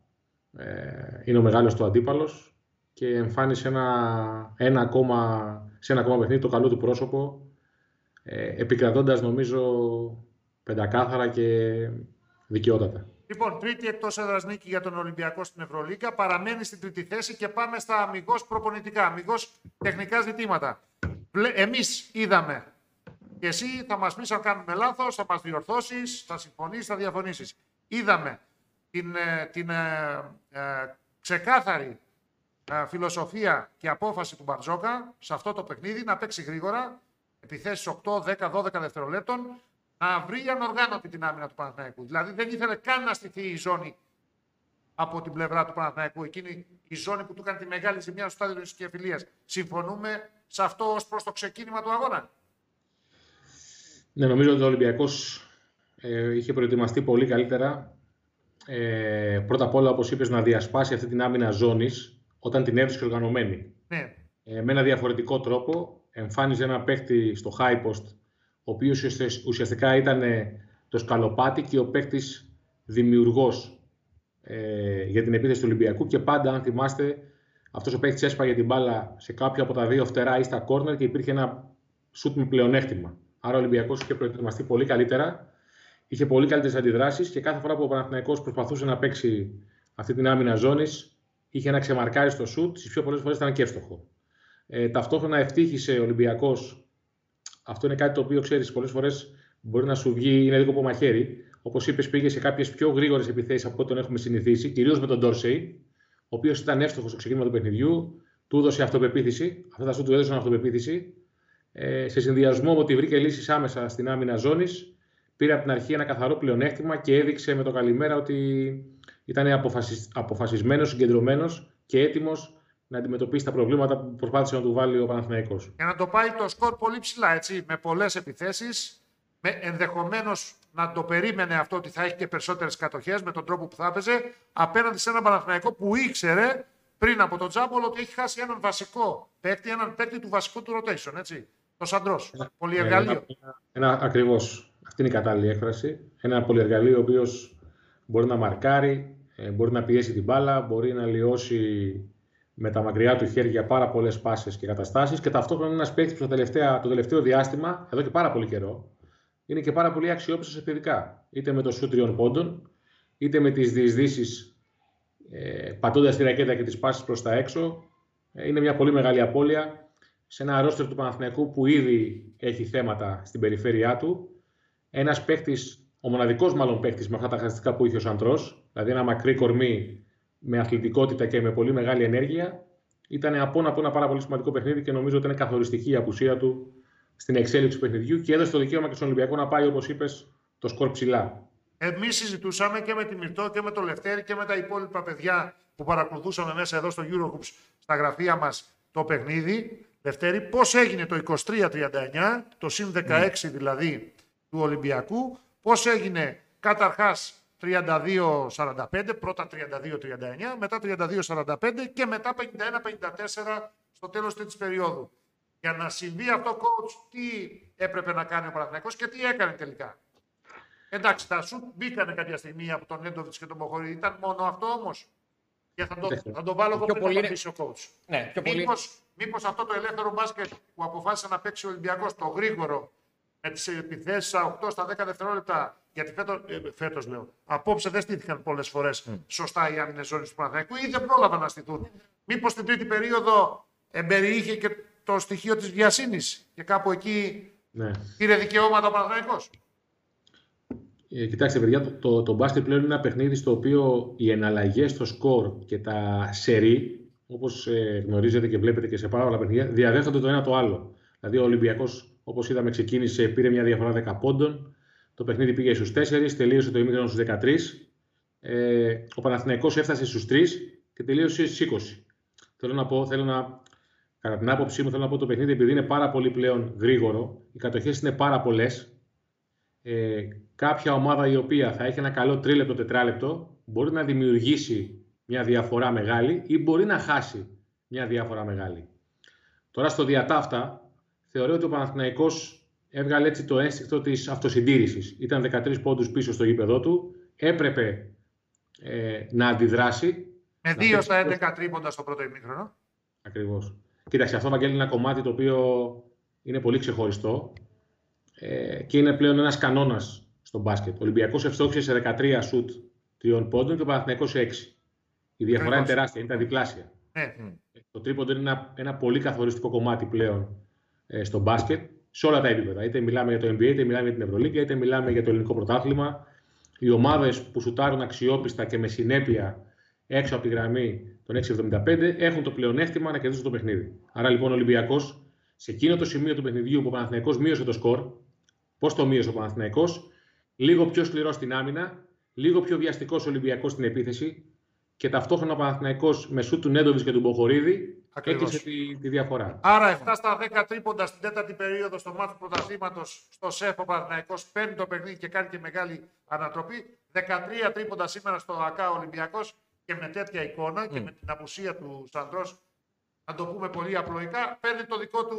ε, είναι ο μεγάλος του αντίπαλος και εμφάνισε ένα, ένα ακόμα, σε ένα ακόμα παιχνίδι το καλό του πρόσωπο, ε, επικρατώντας νομίζω πεντακάθαρα και δικαιότατα. Λοιπόν, τρίτη εκτός έδρας νίκη για τον Ολυμπιακό στην Ευρωλίγκα. Παραμένει στην τρίτη θέση και πάμε στα αμυγός προπονητικά, αμυγός τεχνικά ζητήματα. Εμείς είδαμε και εσύ θα μας πεις αν κάνουμε λάθος, θα μας διορθώσεις, θα συμφωνήσεις, θα διαφωνήσεις. Είδαμε την, ε, την ε, ε, ξεκάθαρη φιλοσοφία και απόφαση του Μπαρτζόκα σε αυτό το παιχνίδι να παίξει γρήγορα, επιθέσεις 8, 10, 12 δευτερολέπτων, να βρει ανοργάνωτη την άμυνα του Παναθηναϊκού. Δηλαδή δεν ήθελε καν να στηθεί η ζώνη από την πλευρά του Παναθηναϊκού. Εκείνη η ζώνη που του κάνει τη μεγάλη ζημιά στο στάδιο τη Κεφυλία. Συμφωνούμε σε αυτό ως προς το ξεκίνημα του αγώνα; Ναι, νομίζω ότι ο Ολυμπιακός ε, είχε προετοιμαστεί πολύ καλύτερα. Ε, πρώτα απ' όλα, όπως είπες, να διασπάσει αυτή την άμυνα ζώνης όταν την έβρισκε οργανωμένη. Ναι. Ε, με ένα διαφορετικό τρόπο εμφάνιζε ένα παίκτη στο high post, ο οποίος ουσιαστικά ήταν το σκαλοπάτι και ο παίκτης δημιουργός ε, για την επίθεση του Ολυμπιακού και πάντα, αν θυμάστε, αυτός ο παίκτης έσπαγε την μπάλα σε κάποιο από τα δύο φτερά ή στα κόρνερ και υπήρχε ένα σουτ με πλεονέκτημα. Άρα ο Ολυμπιακός είχε προετοιμαστεί πολύ καλύτερα, είχε πολύ καλύτερες αντιδράσεις και κάθε φορά που ο Παναθηναϊκός προσπαθούσε να παίξει αυτή την άμυνα ζώνης, είχε ένα ξεμαρκάρι στο σουτ, τις πιο πολλές φορές ήταν και εύστοχο. Ε, ταυτόχρονα ευτύχησε ο Ολυμπιακός. Αυτό είναι κάτι το οποίο ξέρεις πολλές φορές μπορεί να σου βγει, είναι λίγο από μαχαίρι. Όπως είπες, πήγε σε κάποιες πιο γρήγορες επιθέσεις από ό,τι τον έχουμε συνηθίσει, κυρίως με τον Ντόρσεϊ, ο οποίος ήταν εύστοχος στο ξεκίνημα του παιχνιδιού, του έδωσε αυτοπεποίθηση. Αυτά τα σου του έδωσαν αυτοπεποίθηση. Ε, σε συνδυασμό με ότι βρήκε λύσεις άμεσα στην άμυνα ζώνης, πήρε από την αρχή ένα καθαρό πλεονέκτημα και έδειξε με το καλημέρα ότι ήταν αποφασισ... αποφασισμένος, συγκεντρωμένος και έτοιμος να αντιμετωπίσει τα προβλήματα που προσπάθησε να του βάλει ο Παναθηναϊκός. Για να το πάει το σκορ πολύ ψηλά, έτσι, με πολλές επιθέσεις, με ενδεχομένως να το περίμενε αυτό ότι θα έχει και περισσότερες κατοχές με τον τρόπο που θα έπαιζε, απέναντι σε έναν Παναθηναϊκό που ήξερε πριν από τον Τζάμπολ ότι έχει χάσει έναν βασικό παίκτη, έναν παίκτη του βασικού του rotation, έτσι. Το Σαντρός. Πολυεργαλείο. Ένα, ένα, ένα ακριβώς. Αυτή είναι η κατάλληλη έκφραση. Ένα πολυεργαλείο ο οποίος μπορεί να μαρκάρει, ε, μπορεί να πιέσει την μπάλα, μπορεί να λιώσει με τα μακριά του χέρια πάρα πολλές πάσει και καταστάσεις και ταυτόχρονα είναι ένας παίκτης που το τελευταίο, το τελευταίο διάστημα, εδώ και πάρα πολύ καιρό, είναι και πάρα πολύ αξιόπιστος επιθετικά. Είτε με το σου τριών πόντων, είτε με τις διεισδύσεις ε, πατώντας τη ρακέτα και τις πάσει προς τα έξω. Ε, είναι μια πολύ μεγάλη απώλεια σε ένα αρρώστιο του Παναθηναϊκού που ήδη έχει θέματα στην περιφέρειά του. Ένας παίκτης ο μοναδικός μάλλον παίκτης με αυτά τα χαρακτηριστικά που είχε ο Σαντρός, δηλαδή ένα μακρύ κορμί με αθλητικότητα και με πολύ μεγάλη ενέργεια, ήταν από ένα, από ένα πάρα πολύ σημαντικό παιχνίδι και νομίζω ότι είναι καθοριστική η απουσία του στην εξέλιξη του παιχνιδιού και έδωσε το δικαίωμα και στον Ολυμπιακό να πάει, όπως είπες, το σκορ ψηλά. Εμείς συζητούσαμε και με τη Μυρτό και με το Λευτέρη και με τα υπόλοιπα παιδιά που παρακολουθούσαμε μέσα εδώ στο Eurohoops στα γραφεία μας το παιχνίδι. Λευτέρη, πώς έγινε το 23-39, το συν 16 mm. δηλαδή του Ολυμπιακού, Πώς έγινε καταρχάς 32-45, πρώτα 32-39, μετά 32-45 και μετά 51-54 στο τέλος της περίοδου. Για να συμβεί αυτό, coach, τι έπρεπε να κάνει ο Παναθηναϊκός και τι έκανε τελικά; Εντάξει, τα σουτ μπήκανε κάποια στιγμή από τον Νέντοβιτ και τον Μποχορή. Ήταν μόνο αυτό όμως. Και θα το, θα το βάλω εγώ Πιο πριν πολύ να είναι- απαντήσει ο coach. Ναι, πιο πολύ. Μήπως, μήπως αυτό το ελεύθερο μπάσκετ που αποφάσισε να παίξει ο Ολυμπιακός, το γρήγορο, με τις επιθέσεις στα 8 στα 10 δευτερόλεπτα, γιατί φέτος, ε, φέτος λέω, απόψε δεν στήθηκαν πολλές φορές σωστά οι άμυνες ζώνες του Παναθηναϊκού ή δεν πρόλαβαν να στηθούν. Μήπως στην τρίτη περίοδο εμπεριείχε και το στοιχείο της βιασύνης και κάπου εκεί Ναι. πήρε δικαιώματα ο Παναθηναϊκός; Ε, κοιτάξτε, παιδιά, το, το, το μπάσκετ πλέον είναι ένα παιχνίδι στο οποίο οι εναλλαγές στο σκορ και τα σερί, όπως ε, γνωρίζετε και βλέπετε και σε πάρα πολλά παιχνίδια, διαδέχονται το ένα το άλλο. Δηλαδή, ο Ολυμπιακός, όπως είδαμε, ξεκίνησε, πήρε μια διαφορά 10 πόντων. Το παιχνίδι πήγε στους 4, τελείωσε το ημίχρονο στους 13. Ε, ο Παναθηναϊκός έφτασε στους 3 και τελείωσε στις 20. Θέλω να πω, θέλω να, κατά την άποψή μου, θέλω να πω το παιχνίδι, επειδή είναι πάρα πολύ πλέον γρήγορο, οι κατοχές είναι πάρα πολλές, ε, κάποια ομάδα η οποία θα έχει ένα καλό τρίλεπτο, τετράλεπτο, μπορεί να δημιουργήσει μια διαφορά μεγάλη ή μπορεί να χάσει μια διαφορά μεγάλη. Τώρα στο διατάφτα, θεωρώ ότι ο Παναθηναϊκός έβγαλε έτσι το ένστικτο της αυτοσυντήρησης. Ήταν 13 πόντους πίσω στο γήπεδό του, έπρεπε ε, να αντιδράσει. Με Να 2 παίξει στα το- 11 τρίποντα στο πρώτο ημίχρονο. Ακριβώς. Κοίταξε, αυτό Βαγγέλη είναι ένα κομμάτι το οποίο είναι πολύ ξεχωριστό ε, και είναι πλέον ένας κανόνας στο μπάσκετ. Ο Ολυμπιακός ευστόχησε σε 13 σουτ τριών πόντων και ο Παναθηναϊκός σε 6. Η διαφορά είναι Ακριβώς. τεράστια, είναι τα διπλάσια. Ναι. Το τρίποντο είναι ένα, ένα πολύ καθοριστικό κομμάτι πλέον ε, στο μπάσκετ σε όλα τα επίπεδα. Είτε μιλάμε για το NBA, είτε μιλάμε για την Ευρωλίγκα, είτε μιλάμε για το ελληνικό πρωτάθλημα. Οι ομάδες που σουτάρουν αξιόπιστα και με συνέπεια έξω από τη γραμμή των 6,75 έχουν το πλεονέκτημα να κερδίσουν το παιχνίδι. Άρα λοιπόν ο Ολυμπιακός σε εκείνο το σημείο του παιχνιδιού που ο Παναθηναϊκός μείωσε το σκορ, πώς το μείωσε ο Παναθηναϊκός, λίγο πιο σκληρό στην άμυνα, λίγο πιο βιαστικός Ολυμπιακός στην επίθεση και ταυτόχρονα ο Παναθηναϊκός με σου του Νέντοβιτ και του Μποχορίδη Ακριβώς. Έκλεισε τη, τη διαφορά. Άρα 7 στα 10 τρίποντα στην τέταρτη περίοδο στο μάτι του πρωταθλήματος στο ΣΕΦ ο Παναθηναϊκός παίρνει το παιχνίδι και κάνει και μεγάλη ανατροπή. 13 τρίποντα σήμερα στο ΑΚΑ Ολυμπιακός και με τέτοια εικόνα και με την απουσία του Σαντρό, να το πούμε πολύ απλοϊκά, παίρνει το δικό του,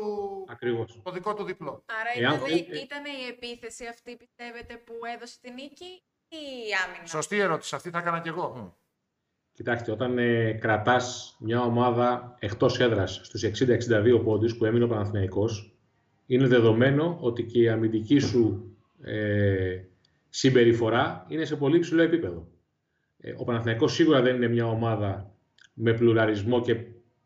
Ακριβώς. το δικό του διπλό. Άρα Εάν δηλαδή θέλετε- ήταν η επίθεση αυτή, πιστεύετε, που έδωσε την νίκη ή η άμυνα; Σωστή ερώτηση, αυτή θα έκανα κι εγώ. Κοιτάξτε, όταν ε, κρατάς μια ομάδα εκτός έδρας στους 60-62 πόντους που έμεινε ο Παναθηναϊκός, είναι δεδομένο ότι και η αμυντική σου ε, συμπεριφορά είναι σε πολύ ψηλό επίπεδο. Ε, ο Παναθηναϊκός σίγουρα δεν είναι μια ομάδα με πλουραρισμό και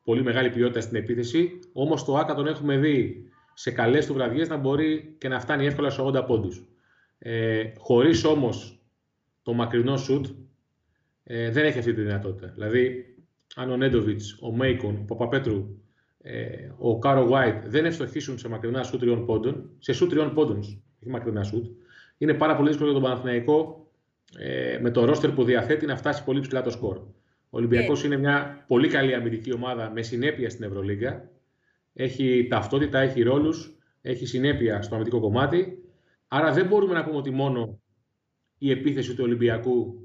πολύ μεγάλη ποιότητα στην επίθεση, όμως το ΆΚΑ τον έχουμε δει σε καλές του βραδιές να μπορεί και να φτάνει εύκολα σε 80 πόντους. Ε, χωρίς όμως το μακρινό σουτ, ε, δεν έχει αυτή τη δυνατότητα. Δηλαδή, αν ο Νέντοβιτς, ο Μέικον, ο Παπαπέτρου, ε, ο Κάρο White δεν ευστοχήσουν σε μακρινά σουτ τριών πόντων, σε σουτ τριών πόντων, όχι μακρινά σουτ, είναι πάρα πολύ δύσκολο για τον Παναθηναϊκό ε, με το ρόστερ που διαθέτει να φτάσει πολύ ψηλά το σκορ. Ο Ολυμπιακός είναι μια πολύ καλή αμυντική ομάδα με συνέπεια στην Ευρωλίγκα. Έχει ταυτότητα, έχει ρόλους, έχει συνέπεια στο αμυντικό κομμάτι. Άρα δεν μπορούμε να πούμε ότι μόνο η επίθεση του Ολυμπιακού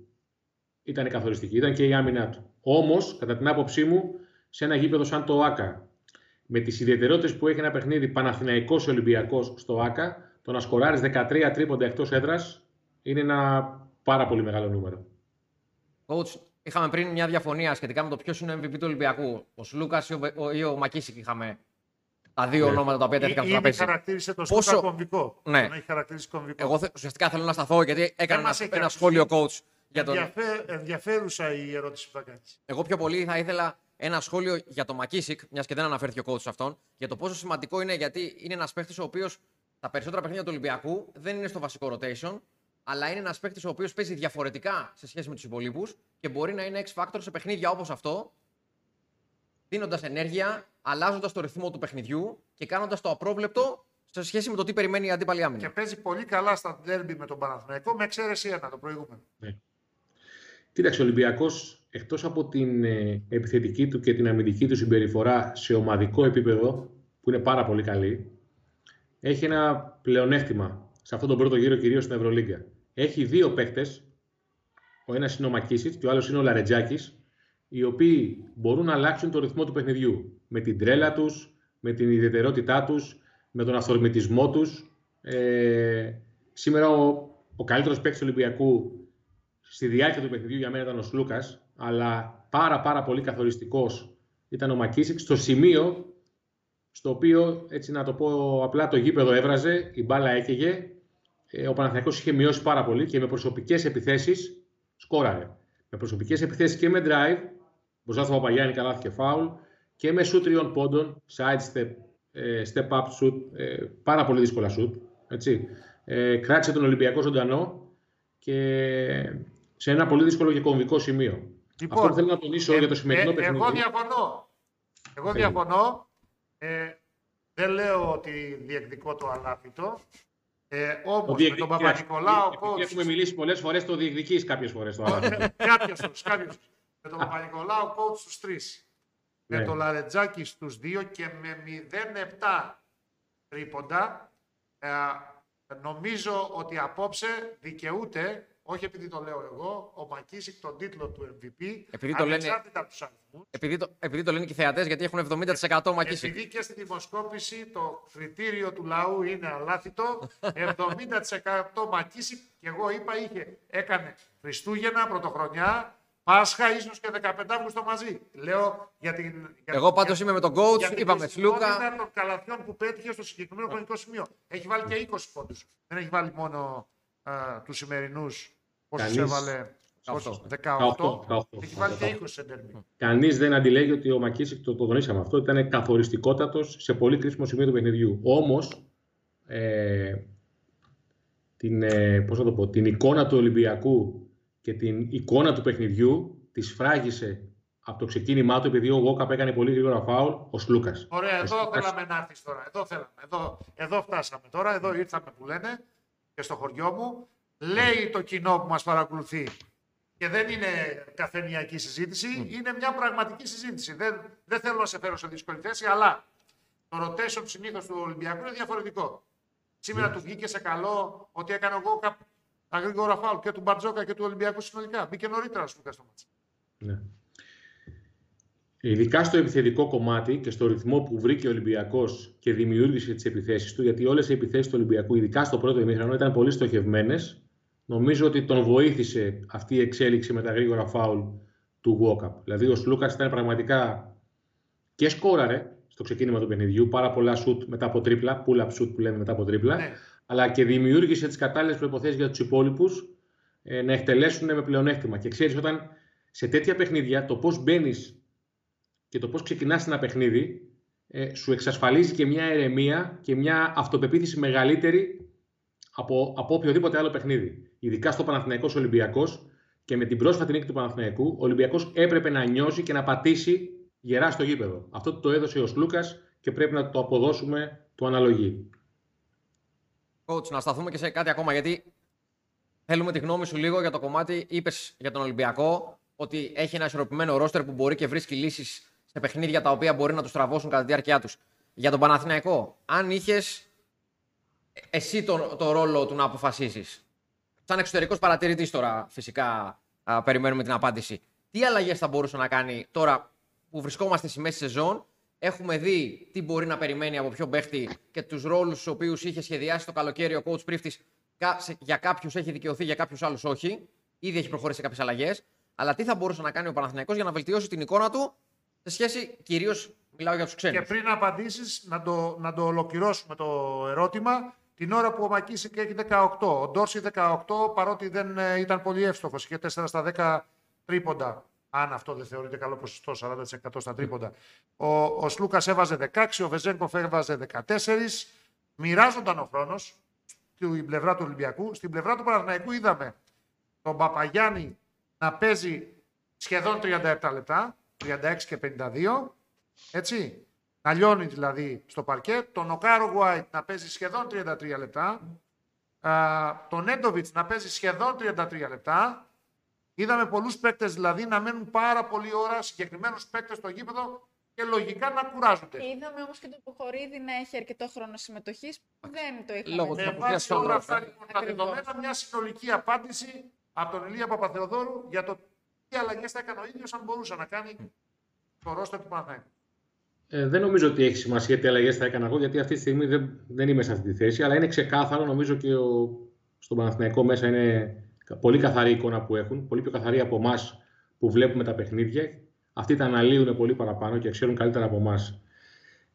ήταν καθοριστική. Ήταν και η άμυνά του. Όμως, κατά την άποψή μου, σε ένα γήπεδο σαν το ΑΚΑ, με τις ιδιαιτερότητες που έχει ένα παιχνίδι Παναθηναϊκός Ολυμπιακός στο ΑΚΑ, το να σκοράρεις 13 τρίποντα εκτός έδρας είναι ένα πάρα πολύ μεγάλο νούμερο. Coach, είχαμε πριν μια διαφωνία σχετικά με το ποιος είναι ο MVP του Ολυμπιακού. Ο Σλούκας ή ο, Βε- ο, ή ο Μακίσικ είχαμε τα δύο Ναι. ονόματα τα οποία τέθηκαν στο Ήδη τραπέζι. χαρακτήρισε το Πόσο- Σούκα κομβικό. Ναι. Τον έχει χαρακτηρίσει κομβικό. Εγώ θε- ουσιαστικά θέλω να σταθώ γιατί έκανα μας ένα, έχει ένα αφήσει. σχόλιο coach για τον. Ενδιαφέ- ενδιαφέρουσα η ερώτηση που θα κάνεις. Εγώ πιο πολύ θα ήθελα ένα σχόλιο για τον Μακίσικ, μιας και δεν αναφέρθηκε ο coach σε αυτόν, για το πόσο σημαντικό είναι γιατί είναι ένας παίχτης ο οποίος τα περισσότερα παιχνίδια του Ολυμπιακού δεν είναι στο βασικό rotation, αλλά είναι ένας παίχτης ο οποίος παίζει διαφορετικά σε σχέση με τους υπολείπους και μπορεί να είναι X factor σε παιχνίδια όπως αυτό, δίνοντας ενέργεια, αλλάζοντας το ρυθμό του παιχνιδιού και κάνοντας το απρόβλεπτο σε σχέση με το τι περιμένει η αντίπαλη Και άμυνα. παίζει πολύ καλά στα ντέρμπι με τον Παναθηναϊκό, με εξαίρεση ένα το προηγούμενο. Κοίταξε, ο Ολυμπιακός εκτός από την ε, επιθετική του και την αμυντική του συμπεριφορά σε ομαδικό επίπεδο, που είναι πάρα πολύ καλή, έχει ένα πλεονέκτημα σε αυτόν τον πρώτο γύρο, κυρίως στην Ευρωλίγκα. Έχει δύο παίκτες, ο ένας είναι ο Μακίσιτς και ο άλλος είναι ο Λαρετζάκης, οι οποίοι μπορούν να αλλάξουν το ρυθμό του παιχνιδιού. Με την τρέλα τους, με με την ιδιαιτερότητά τους, με τον αυθορμητισμό τους. Ε, σήμερα ο, ο καλύτερος παίκτης του Ολυμπιακού στη διάρκεια του παιχνιδιού για μένα ήταν ο Σλούκας, αλλά πάρα πάρα πολύ καθοριστικός ήταν ο Μακίσικ στο σημείο στο οποίο, έτσι να το πω απλά, το γήπεδο έβραζε, η μπάλα έκαιγε, ε, ο Παναθηναϊκός είχε μειώσει πάρα πολύ και με προσωπικές επιθέσεις σκόραρε. Με προσωπικές επιθέσεις και με drive, μπροστά στο Παπαγιάννη καλά και φάουλ, και με shoot τριών πόντων, side step, ε, step up shoot, ε, πάρα πολύ δύσκολα shoot. Έτσι. Ε, κράτησε τον Ολυμπιακό ζωντανό και σε ένα πολύ δύσκολο και κομβικό σημείο. Λοιπόν, Αυτό που θέλω να τονίσω για το σημερινό ε, παιχνίδι. Εγώ διαφωνώ. Εγώ Φύγε. διαφωνώ. Ε, δεν λέω ότι διεκδικώ το αλάπητο. Ε, Το Όμω με διεκδικείς. τον Παπα-Νικολάου, Επειδή coach, Έχουμε μιλήσει πολλές φορές, το διεκδικείς κάποιες φορές το άλλο. Κάποιος τους, κάποιος τους. Με τον Παπα-Νικολάου coach στους τρεις. Με Ναι. τον Λαρετζάκη στους δύο και με 0-7 τρίποντα. Ε, νομίζω ότι απόψε δικαιούται, όχι επειδή το λέω εγώ, ο Μακίσικ τον τίτλο του MVP, Επειδή το λένε- ανεξάρτητα από τους αριθμούς. Επειδή το, επειδή το λένε και οι θεατές, γιατί έχουν 70% μακίσικ. Επειδή και στη δημοσκόπηση το κριτήριο του λαού είναι αλάθητο, 70% Μακίσικ και εγώ είπα είχε, έκανε Χριστούγεννα, Πρωτοχρονιά, Πάσχα, ίσως και 15 Αύγουστο μαζί. Λέω για την... Για, Εγώ πάντως για- είμαι με τον για coach, την είπαμε Σλούκα. χρησιμότητα των καλαθιών που πέτυχε στο συγκεκριμένο χρονικό σημείο. Έχει βάλει και 20 πόντους. Δεν έχει βάλει μόνο α, τους σημερινούς, όσους Κανείς. έβαλε, πόσους, 18. 18, Έχει βάλει και 20 σε ντέρμπι. Κανείς δεν αντιλέγει ότι ο Μακίσικ, το, το τονίσαμε αυτό, ήταν καθοριστικότατος σε πολύ κρίσιμο σημείο του παιχνιδιού. Όμως, ε, την, ε, πώς να το πω, την εικόνα του Ολυμπιακού και την εικόνα του παιχνιδιού της φράγισε από το ξεκίνημά του, επειδή ο Γόκαπ έκανε πολύ γρήγορα φάουλ, ο Σλούκας. Ωραία, εδώ Σλούκας- θέλαμε να έρθεις τώρα. Εδώ θέλαμε. Εδώ, εδώ φτάσαμε τώρα. Εδώ ήρθαμε που λένε και στο χωριό μου. Λέει το κοινό που μας παρακολουθεί και δεν είναι καφενιακή συζήτηση, είναι μια πραγματική συζήτηση. Δεν, δεν θέλω να σε φέρω σε δύσκολη θέση, αλλά το rotation συνήθως του Ολυμπιακού είναι διαφορετικό. Σήμερα του βγήκε σε καλό ότι έκανε ο Γκόκα τα γρήγορα φάουλ και του Μπαρτζόκα και του Ολυμπιακού συνολικά. Μπήκε νωρίτερα σου στο μάτς. Ναι. Ειδικά στο επιθετικό κομμάτι και στο ρυθμό που βρήκε ο Ολυμπιακός και δημιούργησε τις επιθέσεις του, γιατί όλες οι επιθέσεις του Ολυμπιακού, ειδικά στο πρώτο ημίχρονο, ήταν πολύ στοχευμένες. Νομίζω ότι τον βοήθησε αυτή η εξέλιξη με τα γρήγορα φάουλ του Βόκαπ. Δηλαδή, ο Σλούκας ήταν πραγματικά και σκόραρε στο ξεκίνημα του παιχνιδιού πάρα πολλά σουτ μετά από τρίπλα, pull-up shoot που λέμε μετά από τρίπλα, Ναι. αλλά και δημιούργησε τις κατάλληλες προποθέσει για τους υπόλοιπους ε, να εκτελέσουν με πλεονέκτημα. Και ξέρεις, όταν σε τέτοια παιχνίδια το πώς μπαίνεις και το πώς ξεκινάς ένα παιχνίδι ε, σου εξασφαλίζει και μια ερεμία και μια αυτοπεποίθηση μεγαλύτερη από, από οποιοδήποτε άλλο παιχνίδι. Ειδικά στο Παναθηναϊκός Ολυμπιακός και με την πρόσφατη νίκη του Παναθηναϊκού, ο Ολυμπιακός έπρεπε να νιώσει και να πατήσει γερά στο γήπεδο. Αυτό το έδωσε ο Σλούκας και πρέπει να το αποδώσουμε του αναλογή. Coach, να σταθούμε και σε κάτι ακόμα, γιατί θέλουμε τη γνώμη σου λίγο για το κομμάτι. Είπες για τον Ολυμπιακό ότι έχει ένα ισορροπημένο ρόστερ που μπορεί και βρίσκει λύσεις σε παιχνίδια τα οποία μπορεί να τους τραβώσουν κατά τη διάρκεια τους. Για τον Παναθηναϊκό, αν είχες εσύ το, το ρόλο του να αποφασίσεις, σαν εξωτερικός παρατηρητής τώρα, φυσικά α, περιμένουμε την απάντηση. Τι αλλαγές θα μπορούσε να κάνει τώρα που βρισκόμαστε στη μέση σεζόν, έχουμε δει τι μπορεί να περιμένει από ποιο παίχτη και τους ρόλους του οποίους είχε σχεδιάσει το καλοκαίρι ο coach Πρίφτης. Για κάποιους έχει δικαιωθεί, για κάποιους άλλους όχι. Ήδη έχει προχωρήσει σε κάποιες αλλαγές. Αλλά τι θα μπορούσε να κάνει ο Παναθηναϊκός για να βελτιώσει την εικόνα του σε σχέση κυρίως, μιλάω για τους ξένους. Και πριν απαντήσεις, να το, να το ολοκληρώσουμε το ερώτημα. Την ώρα που ο Μακίσικ έχει 18. Ο Ντόρση 18, παρότι δεν ε, ήταν πολύ εύστοχος. Είχε 4 στα 10 τρίποντα. Αν αυτό δεν θεωρείται καλό ποσοστό, 40% στα τρίποντα. Ο, ο Σλούκας έβαζε 16, ο Βεζέγκοφ έβαζε 14. Μοιράζονταν ο χρόνος στην πλευρά του Ολυμπιακού. Στην πλευρά του Παναθηναϊκού είδαμε τον Παπαγιάννη να παίζει σχεδόν 37 λεπτά, 36 και 52. Έτσι. Να λιώνει δηλαδή στο παρκέ. Τον Νοκάρο Γουάιτ να παίζει σχεδόν 33 λεπτά. Α, τον Νέντοβιτς να παίζει σχεδόν 33 λεπτά. Είδαμε πολλούς παίκτες δηλαδή να μένουν πάρα πολλή ώρα, συγκεκριμένους παίκτες στο γήπεδο και λογικά να κουράζονται. Είδαμε όμως και τον Ποχορίδη να έχει αρκετό χρόνο συμμετοχής που δεν το είχαμε. Λόγω δει. του Με αποκλείας βάση όλα των αυτά Ρώσων. λοιπόν, τα Ακριβώς. δεδομένα, μια συνολική απάντηση από τον Ηλία Παπαθεοδόρου για το τι αλλαγές θα έκανε ο ίδιος αν μπορούσε να κάνει το ρόστο του Παναθηναϊκού. Ε, δεν νομίζω ότι έχει σημασία τι αλλαγές θα έκανα εγώ, γιατί αυτή τη στιγμή δεν, δεν είμαι σε αυτή τη θέση. Αλλά είναι ξεκάθαρο, νομίζω και ο, στον Παναθηναϊκό μέσα είναι πολύ καθαρή εικόνα που έχουν, πολύ πιο καθαρή από εμάς που βλέπουμε τα παιχνίδια. Αυτοί τα αναλύουν πολύ παραπάνω και ξέρουν καλύτερα από εμάς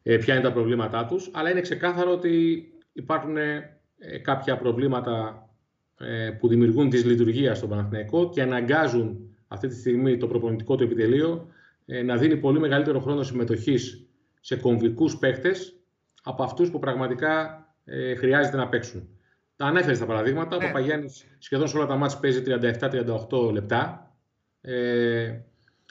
ε, ποια είναι τα προβλήματά τους. Αλλά είναι ξεκάθαρο ότι υπάρχουν ε, κάποια προβλήματα ε, που δημιουργούν τη λειτουργία στον Παναθηναϊκό και αναγκάζουν αυτή τη στιγμή το προπονητικό του επιτελείο ε, να δίνει πολύ μεγαλύτερο χρόνο συμμετοχής σε κομβικούς παίχτε από αυτούς που πραγματικά ε, χρειάζεται να παίξουν. Τα ανέφερες τα παραδείγματα. Ναι. Ο Παπαγιάννης σχεδόν σε όλα τα μάτια παίζει 37-38 λεπτά. Ε,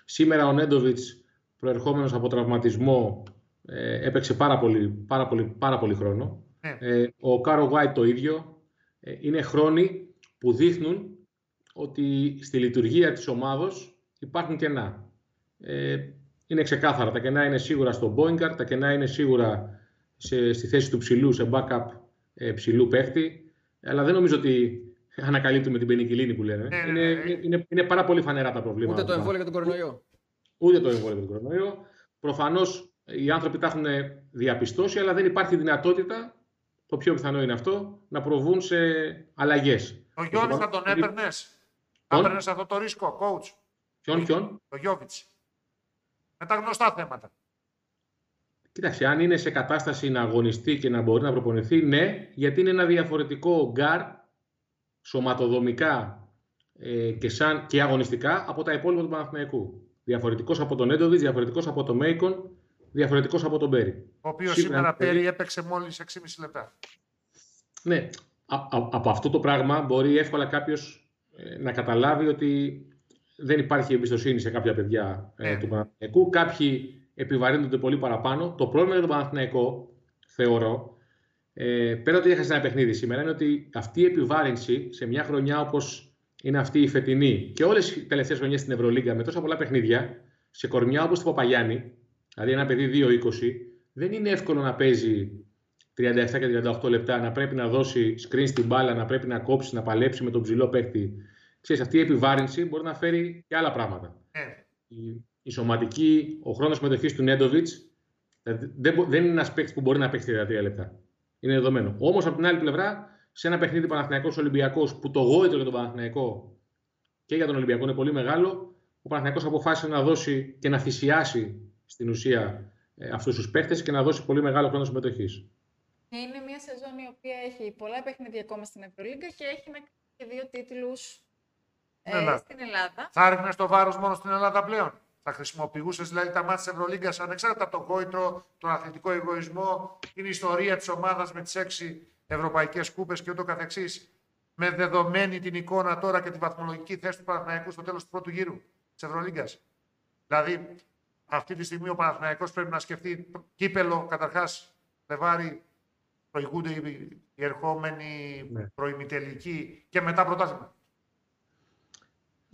σήμερα ο Νέντοβιτς, προερχόμενος από τραυματισμό, ε, έπαιξε πάρα πολύ, πάρα πολύ, πάρα πολύ χρόνο. Ναι. Ε, ο Κάρο Γουάιτ το ίδιο. Ε, είναι χρόνοι που δείχνουν ότι στη λειτουργία της ομάδος υπάρχουν κενά. Ε, είναι ξεκάθαρα. Τα κενά είναι σίγουρα στο Μπόιγκαρ, τα κενά είναι σίγουρα σε, στη θέση του ψηλού, σε backup ε, ψηλού παίχτη. Αλλά δεν νομίζω ότι ανακαλύπτουμε την πενικιλίνη που λένε. Ναι, ναι, είναι, ναι. είναι, είναι, πάρα πολύ φανερά τα προβλήματα. Ούτε το εμβόλιο για τον κορονοϊό. Ούτε το εμβόλιο για τον κορονοϊό. Προφανώς οι άνθρωποι τα έχουν διαπιστώσει, αλλά δεν υπάρχει δυνατότητα, το πιο πιθανό είναι αυτό, να προβούν σε αλλαγές. Ο Γιώργος θα τον έπαιρνες; Θα έπαιρνες αυτό το ρίσκο, coach; Ποιον, ποιον; Το Γιώβιτς. Με τα γνωστά θέματα. Κοίταξε, αν είναι σε κατάσταση να αγωνιστεί και να μπορεί να προπονηθεί, ναι, γιατί είναι ένα διαφορετικό γκάρ σωματοδομικά ε, και, σαν, και αγωνιστικά από τα υπόλοιπα του Παναθηναϊκού. Διαφορετικός από τον Έντοβιτς, διαφορετικός από τον Μέικον, διαφορετικός από τον Μπέρι. Ο οποίος σήμερα Μπέρι έπαιξε μόλις 6,5 λεπτά. Ναι, α, α, από αυτό το πράγμα μπορεί εύκολα κάποιος ε, να καταλάβει ότι δεν υπάρχει εμπιστοσύνη σε κάποια παιδιά ε, ναι. του Παναθηναϊκού. Κάποιοι επιβαρύνονται πολύ παραπάνω. Το πρόβλημα για τον Παναθηναϊκό, θεωρώ, ε, πέρα ότι έχασε ένα παιχνίδι σήμερα, είναι ότι αυτή η επιβάρυνση σε μια χρονιά όπως είναι αυτή η φετινή και όλες οι τελευταίες χρονιές στην Ευρωλίγκα με τόσα πολλά παιχνίδια, σε κορμιά όπως το Παπαγιάννη, δηλαδή ένα παιδί 2-20, δεν είναι εύκολο να παίζει 37 και 38 λεπτά, να πρέπει να δώσει screen στην μπάλα, να πρέπει να κόψει, να παλέψει με τον ψηλό παίκτη. Ξέρεις, αυτή η επιβάρυνση μπορεί να φέρει και άλλα πράγματα. Ε. Η, η σωματική, ο χρόνος συμμετοχής του Νέντοβιτς δεν, δεν είναι ένας παίκτης που μπορεί να παίξει 33 λεπτά. Είναι δεδομένο. Όμως από την άλλη πλευρά, σε ένα παιχνίδι Παναθηναϊκός Ολυμπιακός που το γόητρο για τον Παναθηναϊκό και για τον Ολυμπιακό είναι πολύ μεγάλο, ο Παναθηναϊκός αποφάσισε να δώσει και να θυσιάσει στην ουσία ε, αυτούς τους παίχτε και να δώσει πολύ μεγάλο χρόνο συμμετοχής. Είναι μια σεζόν η οποία έχει πολλά παιχνίδια ακόμα στην Ευρωλίγκα και έχει και δύο τίτλους ε, ναι, ναι. στην Ελλάδα. Θα ρίχνει το βάρος μόνο στην Ελλάδα πλέον. Θα χρησιμοποιούσες δηλαδή τα μάτια της Ευρωλίγκας ανεξάρτητα από τον κόητρο, τον αθλητικό εγωισμό, την ιστορία της ομάδας με τις έξι ευρωπαϊκές κούπες και ούτω καθεξής. Με δεδομένη την εικόνα τώρα και τη βαθμολογική θέση του Παναθηναϊκού στο τέλος του πρώτου γύρου της Ευρωλίγκας. Δηλαδή, αυτή τη στιγμή ο Παναθηναϊκός πρέπει να σκεφτεί κύπελο καταρχάς Φλεβάρι, προηγούνται οι ερχόμενοι ναι. προημιτελικοί και μετά πρωτάθλημα.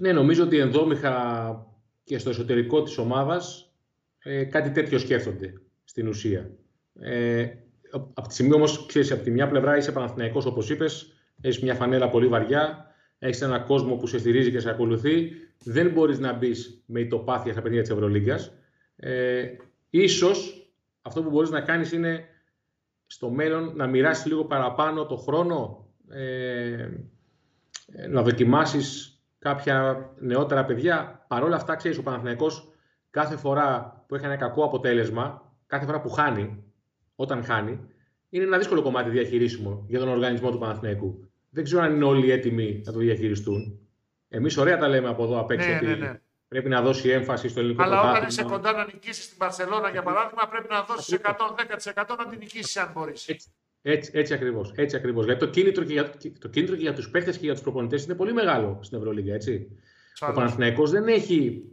Ναι, νομίζω ότι ενδόμηχα και στο εσωτερικό της ομάδας ε, κάτι τέτοιο σκέφτονται στην ουσία. Ε, από τη στιγμή όμως, ξέρεις, από τη μια πλευρά είσαι Παναθηναϊκός όπως είπες, έχεις μια φανέλα πολύ βαριά, έχεις ένα κόσμο που σε στηρίζει και σε ακολουθεί, δεν μπορείς να μπεις με ητοπάθεια στα παιδιά της Ευρωλίγκας. Ε, ίσως αυτό που μπορείς να κάνεις είναι στο μέλλον να μοιράσεις λίγο παραπάνω το χρόνο, ε, να δοκιμάσεις κάποια νεότερα παιδιά. Παρ' όλα αυτά, ξέρεις, ο Παναθηναϊκός κάθε φορά που έχει ένα κακό αποτέλεσμα, κάθε φορά που χάνει, όταν χάνει, είναι ένα δύσκολο κομμάτι διαχειρίσιμο για τον οργανισμό του Παναθηναϊκού. Δεν ξέρω αν είναι όλοι έτοιμοι να το διαχειριστούν. Εμείς ωραία τα λέμε από εδώ απ' έξω. Ναι, ότι ναι, ναι. Πρέπει να δώσει έμφαση στο ελληνικό Αλλά όταν είσαι κοντά να νικήσει την Παρσελώνα, για παράδειγμα, πρέπει να δώσει 110% να την νικήσει, αν μπορείς. Έτσι, έτσι ακριβώς. Έτσι ακριβώς. Γιατί το κίνητρο και για, το κίνητρο και για τους παίχτε και για τους προπονητές είναι πολύ μεγάλο στην Ευρωλίγα. Έτσι. Ο Παναθηναϊκός δεν έχει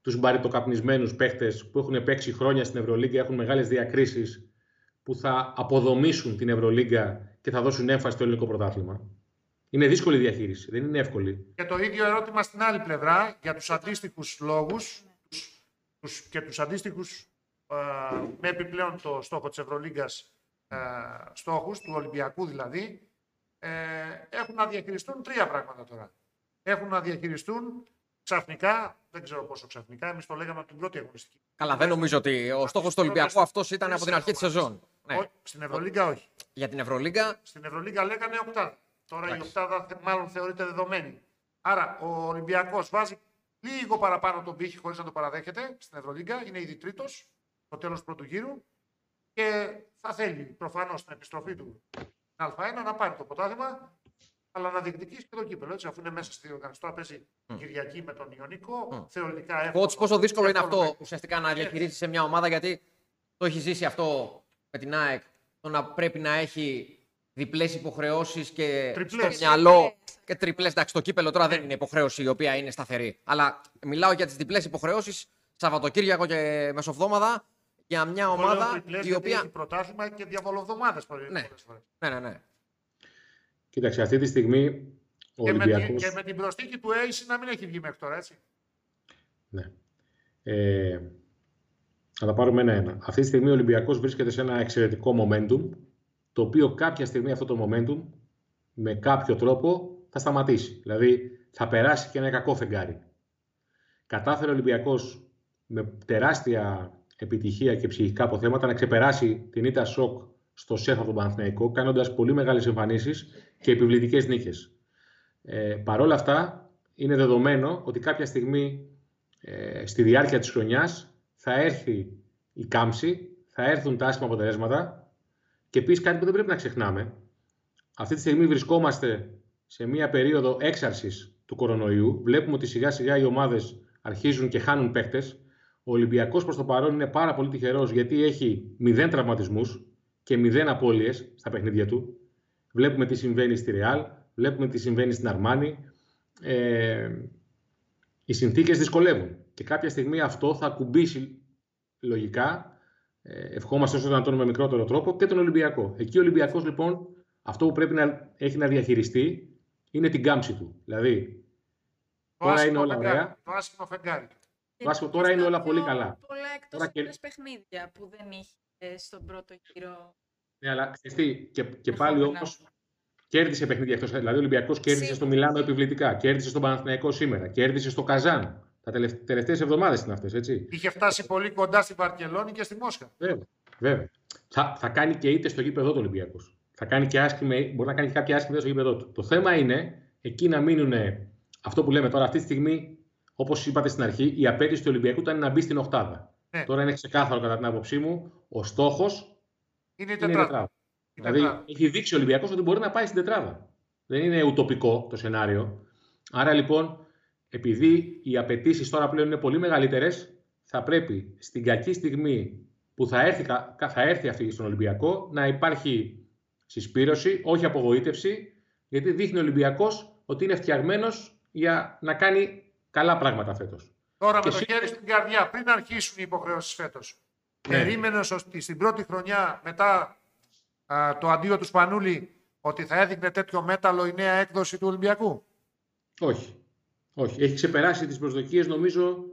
τους μπαριτοκαπνισμένους παίχτε που έχουν παίξει χρόνια στην Ευρωλίγα, έχουν μεγάλες διακρίσεις που θα αποδομήσουν την Ευρωλίγα και θα δώσουν έμφαση στο ελληνικό πρωτάθλημα. Είναι δύσκολη διαχείριση, δεν είναι εύκολη. Και το ίδιο ερώτημα στην άλλη πλευρά για τους αντίστοιχους λόγους και τους αντίστοιχους ε, με επιπλέον το στόχο της Ευρωλίγκας ε, στόχους, του Ολυμπιακού δηλαδή, ε, έχουν να διαχειριστούν τρία πράγματα τώρα. Έχουν να διαχειριστούν ξαφνικά, δεν ξέρω πόσο ξαφνικά, εμείς το λέγαμε από την πρώτη αγωνιστική. Καλά, δεν νομίζω ότι ο στόχος του Ολυμπιακού αυτός ήταν από την αρχή της σεζόν. Ναι. Όχι, Στην Ευρωλίγκα όχι. Για την Ευρωλίγκα, Στην Ευρωλίγκα λέγανε οκτάδα. Τώρα η Εντάξει. οκτάδα θε- μάλλον θεωρείται δεδομένη. Άρα ο Ολυμπιακός βάζει λίγο παραπάνω τον πύχη χωρίς να το παραδέχεται στην Ευρωλίγκα. Είναι ήδη τρίτος στο τέλος του πρώτου γύρου. Και θα θέλει προφανώς την επιστροφή του στην Α1 να πάρει το ποτάθημα, αλλά να διεκδικήσει και το κύπελο. Έτσι, αφού είναι μέσα στη διοργάνωση. Τώρα παίζει Κυριακή με τον Ιωνικό. Μμ. Θεωρητικά εύκολο. coach, πόσο δύσκολο είναι εύκολο αυτό ουσιαστικά να διαχειρίσεις σε μια ομάδα γιατί το έχει ζήσει αυτό με την ΑΕΚ. Το να πρέπει να έχει διπλές υποχρεώσεις και Τριπλές. στο μυαλό. Και τριπλές. Εντάξει, το κύπελο τώρα δεν είναι υποχρέωση η οποία είναι σταθερή. Αλλά μιλάω για τις διπλές υποχρεώσεις Σαββατοκύριακο και Μεσοβδόμαδα για μια Εγώ λέω ομάδα τριπλές η γιατί οποία. Έχει πρωτάθλημα και διαβολοβδομάδες Ναι. Ναι, ναι, ναι. Κοίταξε, αυτή τη στιγμή ο Και με, την, Ολυμπιακός... και με την προσθήκη του Ace να μην έχει βγει μέχρι τώρα, έτσι. Ναι. Ε, θα τα πάρουμε ένα-ένα. Αυτή τη στιγμή ο Ολυμπιακός βρίσκεται σε ένα εξαιρετικό momentum, το οποίο κάποια στιγμή αυτό το momentum με κάποιο τρόπο θα σταματήσει. Δηλαδή θα περάσει και ένα κακό φεγγάρι. Κατάφερε ο Ολυμπιακός με τεράστια επιτυχία και ψυχικά αποθέματα να ξεπεράσει την ήττα σοκ στο ΣΕΦ από τον Παναθηναϊκό, κάνοντας πολύ μεγάλες εμφανίσεις και επιβλητικές νίκες. Ε, Παρ' όλα αυτά, είναι δεδομένο ότι κάποια στιγμή ε, στη διάρκεια της χρονιάς θα έρθει η κάμψη, θα έρθουν τα άσχημα αποτελέσματα και επίσης κάτι που δεν πρέπει να ξεχνάμε. Αυτή τη στιγμή βρισκόμαστε σε μια περίοδο έξαρσης του κορονοϊού. Βλέπουμε ότι σιγά σιγά οι ομάδες αρχίζουν και χάνουν παίχτες. Ο Ολυμπιακός προς το παρόν είναι πάρα πολύ τυχερός γιατί έχει μηδέν τραυματισμούς και μηδέν απώλειες στα παιχνίδια του. Βλέπουμε τι συμβαίνει στη Ρεάλ, βλέπουμε τι συμβαίνει στην Αρμάνη. Ε, οι συνθήκες δυσκολεύουν και κάποια στιγμή αυτό θα ακουμπήσει λογικά, ε, ευχόμαστε όσο δυνατόν με μικρότερο τρόπο, και τον Ολυμπιακό. Εκεί ο Ολυμπιακός λοιπόν αυτό που πρέπει να έχει να διαχειριστεί είναι την κάμψη του. Δηλαδή, Το Τώρα άσχημο είναι όλα φεγγάρι, ωραία. Το άσχημο φεγγάρι. Βάσκο, τώρα είναι όλα πολύ καλά. Πολλά εκτός Τώρα και- έδρας παιχνίδια που δεν είχε στον πρώτο γύρο. ναι, αλλά ξέρεις τι, και, και πάλι Δεχόμενα. όμως κέρδισε παιχνίδια εκτός. Δηλαδή, ο Ολυμπιακός κέρδισε στο Σίγουρα. Μιλάνο επιβλητικά, κέρδισε στον Παναθηναϊκό σήμερα, κέρδισε στο Καζάν. Τα τελευταίε τελευταίες εβδομάδες είναι αυτές, έτσι. Είχε φτάσει πολύ κοντά στη Βαρκελόνη και στη Μόσχα. Βέβαια. βέβαια. Θα, θα κάνει και είτε στο γήπεδο του Ολυμπιακός. Θα κάνει και άσχημη, μπορεί να κάνει και κάποια άσχημη ιδέα στο γήπεδο του. Το θέμα είναι εκεί να μείνουν αυτό που λέμε τώρα. Αυτή τη στιγμή, όπως είπατε στην αρχή, η απέτηση του Ολυμπιακού ήταν να μπει στην Οχτάδα. Ναι. Τώρα είναι ξεκάθαρο κατά την άποψή μου. Ο στόχος Είναι η είναι η τετράδα. τετράδα. Η Δηλαδή τετράδα. έχει δείξει ο Ολυμπιακός ότι μπορεί να πάει στην τετράδα. Δεν είναι ουτοπικό το σενάριο. Άρα λοιπόν, επειδή οι απαιτήσεις τώρα πλέον είναι πολύ μεγαλύτερες, θα πρέπει στην κακή στιγμή που θα έρθει, κα- θα έρθει αυτή στον Ολυμπιακό να υπάρχει συσπήρωση, όχι απογοήτευση, γιατί δείχνει ο Ολυμπιακός ότι είναι φτιαγμένος για να κάνει καλά πράγματα φέτος. Τώρα και με το σίγουρα- χέρι στην καρδιά, πριν αρχίσουν οι υποχρεώσεις φέτος. Ναι. Περίμενες ότι στην πρώτη χρονιά μετά α, το αντίο του Σπανούλη ότι θα έδειχνε τέτοιο μέταλλο η νέα έκδοση του Ολυμπιακού; Όχι. Όχι. Έχει ξεπεράσει τις προσδοκίες νομίζω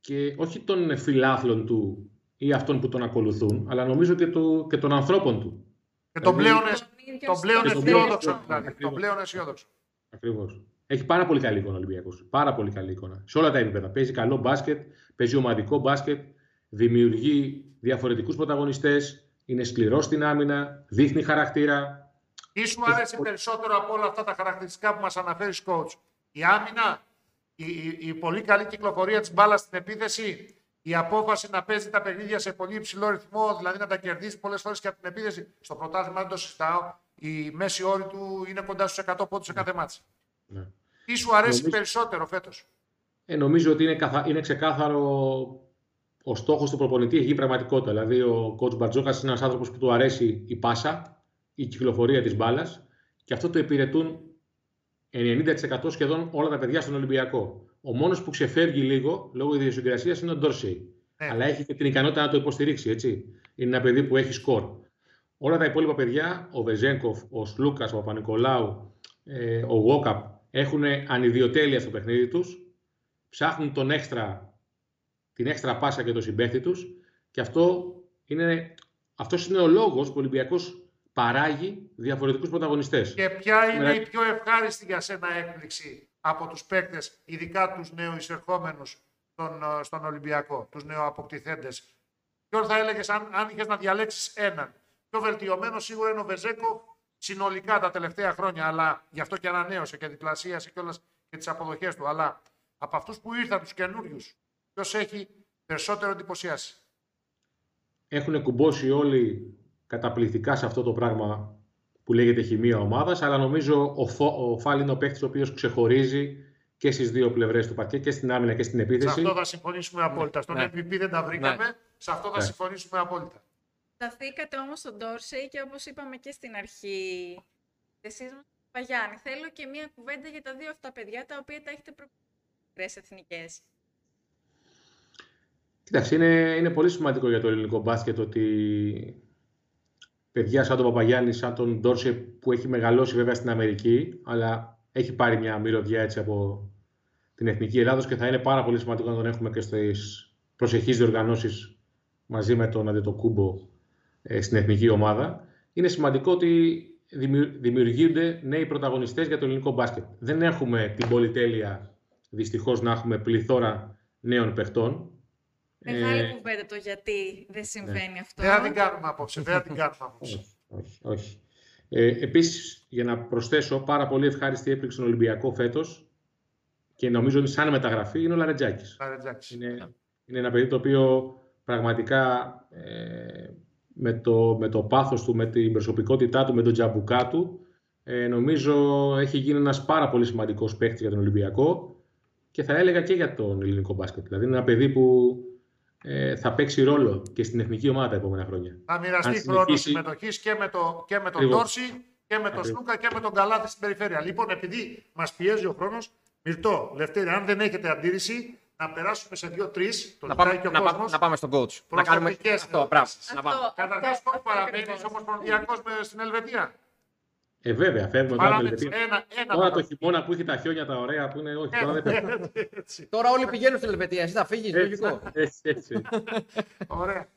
και όχι των φιλάθλων του ή αυτών που τον ακολουθούν, αλλά νομίζω και, του, και των ανθρώπων του. Και τον Δηλαδή- πλέον, Τον ίδιο τον πλέον Και τον αισιόδοξο. πλέον- Δηλαδή, τον Ακριβώς. πλέον αισιόδοξο. Ακριβώς. Έχει πάρα πολύ καλή εικόνα ο Ολυμπιακός. Πάρα πολύ καλή εικόνα. Σε όλα τα επίπεδα. Παίζει καλό μπάσκετ, παίζει ομαδικό μπάσκετ, δημιουργεί διαφορετικούς πρωταγωνιστές, είναι σκληρός στην άμυνα, δείχνει χαρακτήρα. Τι σου Έχει αρέσει πολύ- περισσότερο από όλα αυτά τα χαρακτηριστικά που μας αναφέρει coach. Η άμυνα, η, η, η πολύ καλή κυκλοφορία της μπάλας στην επίθεση, η απόφαση να παίζει τα παιχνίδια σε πολύ υψηλό ρυθμό, δηλαδή να τα κερδίσει πολλές φορές και από την επίθεση. Στο πρωτάθλημα δεν το συζητάω. Η μέση όρη του είναι κοντά στους 100 πόντους σε κάθε μάτς. Ναι. Τι σου αρέσει Νομίζω- περισσότερο φέτος; Ε, νομίζω ότι είναι, καθα... είναι ξεκάθαρο ο στόχος του προπονητή έχει γίνει πραγματικότητα. Δηλαδή, ο coach Μπαρτζόκας είναι ένας άνθρωπος που του αρέσει η πάσα, η κυκλοφορία της μπάλας και αυτό το υπηρετούν 90% σχεδόν όλα τα παιδιά στον Ολυμπιακό. Ο μόνος που ξεφεύγει λίγο λόγω ιδιοσυγκρασίας είναι ο Ντόρσεϊ. Ναι. Αλλά έχει και την ικανότητα να το υποστηρίξει, έτσι. Είναι ένα παιδί που έχει σκορ. Όλα τα υπόλοιπα παιδιά, ο Βεζέγκοφ, ο Σλούκας, ο Παπα-Νικολάου, ε, ο Γόκαπ, έχουν ανιδιοτέλεια στο παιχνίδι τους. Ψάχνουν τον έξτρα, την έξτρα πάσα και το συμπέχτη τους. Και αυτό είναι, αυτός είναι ο λόγος που ο Ολυμπιακός παράγει διαφορετικούς πρωταγωνιστές. Και ποια είναι Ναι. η πιο ευχάριστη για σένα έκπληξη από τους παίκτες, ειδικά τους νεοεισερχόμενους στον, ε, στον Ολυμπιακό, τους νεοαποκτηθέντες; Ποιον θα έλεγες αν, αν είχες να διαλέξεις έναν; Πιο βελτιωμένο σίγουρα είναι ο Βεζέκο συνολικά τα τελευταία χρόνια, αλλά γι' αυτό και ανανέωσε και διπλασίασε και όλες και τις αποδοχές του. Αλλά από αυτούς που ήρθαν, τους καινούριους, ποιος έχει περισσότερο εντυπωσιάσει; Έχουν κουμπώσει όλοι καταπληκτικά σε αυτό το πράγμα που λέγεται χημεία ομάδας, αλλά νομίζω ο, Φο, ο Φάλ είναι ο παίκτης ο οποίος ξεχωρίζει και στις δύο πλευρές του παρκέ, και στην άμυνα και στην επίθεση. Σε αυτό θα συμφωνήσουμε απόλυτα. Στον Ναι. MVP δεν τα βρήκαμε. Ναι. Σε αυτό θα Ναι. συμφωνήσουμε απόλυτα. Σταθήκατε όμως στον Ντόρσεϊ και όπως είπαμε και στην αρχή, εσείς μας, Παγιάννη, θέλω και μία κουβέντα για τα δύο αυτά παιδιά τα οποία τα έχετε προπηρές εθνικές. Κοιτάξτε, είναι, είναι πολύ σημαντικό για το ελληνικό μπάσκετ ότι παιδιά σαν τον Παπαγιάννη, σαν τον Ντόρσε που έχει μεγαλώσει βέβαια στην Αμερική, αλλά έχει πάρει μια μυρωδιά έτσι από την Εθνική Ελλάδος και θα είναι πάρα πολύ σημαντικό να τον έχουμε και στις προσεχείς διοργανώσεις μαζί με τον Αντετοκούμπο ε, στην εθνική ομάδα. Είναι σημαντικό ότι δημιου- δημιουργούνται νέοι πρωταγωνιστές για το ελληνικό μπάσκετ. Δεν έχουμε την πολυτέλεια δυστυχώς να έχουμε πληθώρα νέων παιχτών. Μεγάλη Ε, κουβέντα το γιατί δεν συμβαίνει αυτό. Δεν θα την κάνουμε απόψε. Δεν θα την κάνουμε απόψε. Όχι, όχι, όχι. Ε, επίσης, για να προσθέσω, πάρα πολύ ευχάριστη έπληξη στον Ολυμπιακό φέτος και νομίζω ότι σαν μεταγραφή είναι ο Λαρετζάκης. Παρετζάκης. Είναι, είναι ένα παιδί το οποίο πραγματικά ε, με, το, με το πάθος του, με την προσωπικότητά του, με τον τζαμπουκά του, ε, νομίζω έχει γίνει ένας πάρα πολύ σημαντικός παίκτης για τον Ολυμπιακό και θα έλεγα και για τον ελληνικό μπάσκετ. Δηλαδή είναι ένα παιδί που ε, θα παίξει ρόλο και στην εθνική ομάδα τα επόμενα χρόνια. Θα μοιραστεί Αν χρόνο συνεχίσει- συμμετοχής και με, το, και με τον Ακριβώς. Τόρση και με τον Ακριβώς. Σλούκα και με τον Καλάθι στην περιφέρεια. Λοιπόν, επειδή μας πιέζει ο χρόνος, Μυρτό, Λευτέρη, αν δεν έχετε αντίρρηση, να περάσουμε σε δύο-τρεις. Το Να ζητάει πάμε, και ο να, κόσμος. πάμε, να πάμε στον coach. Να κάνουμε Προσωπικές αυτό, μπράβο. ερωτήσεις. Να πάμε. Καταρχάς, Αυτό- πώ αυτό παραμένεις ακριβώς. ομοσπονδιακό στην Ελβετία; Ε, βέβαια, φεύγουμε τώρα. Παράμε από την Ελβετία. ένα, ένα Τώρα θα το χειμώνα που έχει τα χιόνια τα ωραία που είναι. Όχι, τώρα δεν πέφτει. Έτσι. Τώρα όλοι πηγαίνουν στην Ελβετία. Εσύ θα φύγεις, λογικό. Έτσι, έτσι. Ωραία.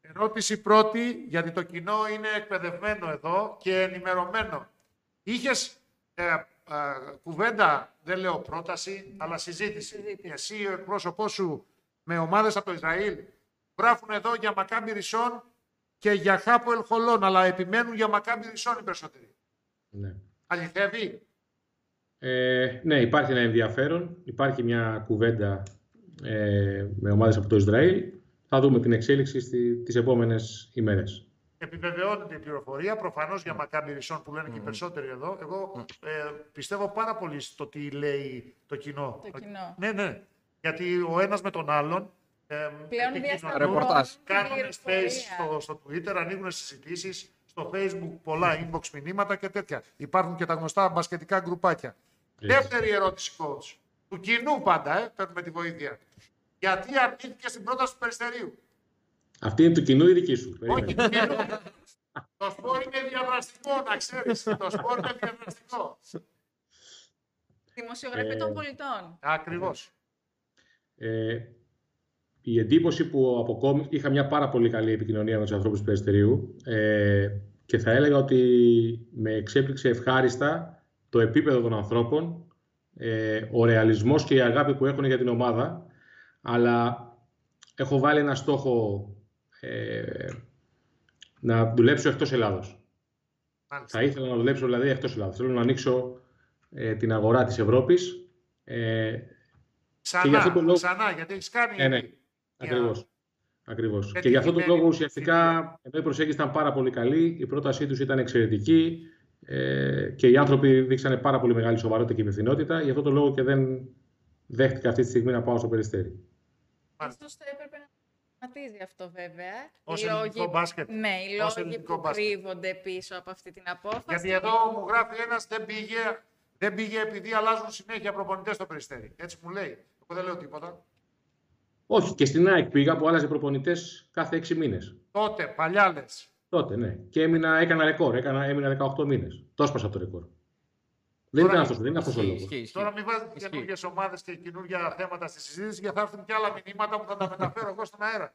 Ερώτηση πρώτη, γιατί το κοινό είναι εκπαιδευμένο εδώ και ενημερωμένο. Είχες ε, ε, κουβέντα, δεν λέω πρόταση, αλλά συζήτηση. Συζήτηση. Εσύ, ο εκπρόσωπός σου με ομάδες από το Ισραήλ, γράφουν εδώ για Μακάμπι Ρισόν και για Χάπο Ελχολόν, αλλά επιμένουν για Μακάμπι Ρισόν οι περισσότεροι. ναι. Αληθεύει; Ε, ναι, υπάρχει ένα ενδιαφέρον. Υπάρχει μια κουβέντα ε, με ομάδες από το Ισραήλ. Θα δούμε την εξέλιξη στη, τις επόμενες ημέρες. Επιβεβαιώνεται η πληροφορία. Προφανώς για Μακάμπι Ρισόν που λένε και οι περισσότεροι εδώ. Εγώ ε, πιστεύω πάρα πολύ στο τι λέει το κοινό. Το κοινό. Ναι, ναι. Γιατί ο ένας με τον άλλον. Ε, Πλέον επικοινωνούν, διασταυρώνουν Ρεπορτάζ. την Κάνουν πληροφορία. space στο, στο Twitter, ανοίγουν συζητήσεις. Στο Facebook πολλά inbox μηνύματα και τέτοια. Υπάρχουν και τα γνωστά μπασκετικά γκρουπάκια. Έτσι. Δεύτερη ερώτηση, coach. Του κοινού πάντα, ε, παίρνουμε τη βοήθεια. Γιατί αρνήθηκε στην πρόταση του Περιστερίου; Αυτή είναι του κοινού ή δική σου. Όχι, Περίμενε. του κοινού. Το σπορ είναι διαδραστικό, να ξέρεις. Το σπορ είναι διαδραστικό. Δημοσιογραφία Ε, των πολιτών. Ακριβώς. Ε, η εντύπωση που αποκόμισα, είχα μια πάρα πολύ καλή επικοινωνία με τους ανθρώπους του Περιστερίου ε, και θα έλεγα ότι με εξέπληξε ευχάριστα το επίπεδο των ανθρώπων, ε, ο ρεαλισμός και η αγάπη που έχουν για την ομάδα, αλλά έχω βάλει ένα στόχο ε, να δουλέψω εκτός Ελλάδος. Μάλιστα. Θα ήθελα να δουλέψω δηλαδή εκτός Ελλάδος. Θέλω να ανοίξω ε, την αγορά της Ευρώπης. Ε, Και για Ξανά, αυτό το λόγο- ξανά, γιατί έχεις κάνει. ναι, ναι. Για- Ακριβώς. Ακριβώς. Γιατί Και για αυτόν τον κειμένη- λόγο ουσιαστικά ενώ η προσέγγιση ήταν πάρα πολύ καλή, η πρότασή τους ήταν εξαιρετική ε, και οι άνθρωποι δείξανε πάρα πολύ μεγάλη σοβαρότητα και υπευθυνότητα. Γι' αυτόν τον λόγο και δεν δέχτηκα αυτή τη στιγμή να πάω στο περιστέρι. Μάλιστα. Ίσως θα έπρεπε να σταματήσει αυτό βέβαια. Ως Οι ελληνικό λόγοι- μπάσκετ. Ναι, οι Ως λόγοι ελληνικό που μπάσκετ. κρύβονται πίσω από αυτή την απόφαση. Γιατί εδώ μου γράφει ένας δεν πήγε, δεν πήγε επειδή αλλάζουν συνέχεια προπονητές στο περιστέρι. Έτσι μου λέει. Εγώ δεν λέω τίποτα. Όχι, και στην ΑΕΚ πήγα που άλλαζε προπονητές κάθε 6 μήνες. Τότε, παλιά λες. Τότε, ναι. Και έμεινα, έκανα ρεκόρ. Έκανα, έμεινα 18 μήνες. Το έσπασα το ρεκόρ. Δεν Τώρα- ήταν αυτός δεν είναι αυτός ο Ισχύει, λόγος. ισχύει, ισχύει. Τώρα μην βάζετε Ισχύει. καινούργιες ομάδες και καινούργια θέματα στη συζήτηση γιατί θα έρθουν και άλλα μηνύματα που θα τα μεταφέρω εγώ στον αέρα.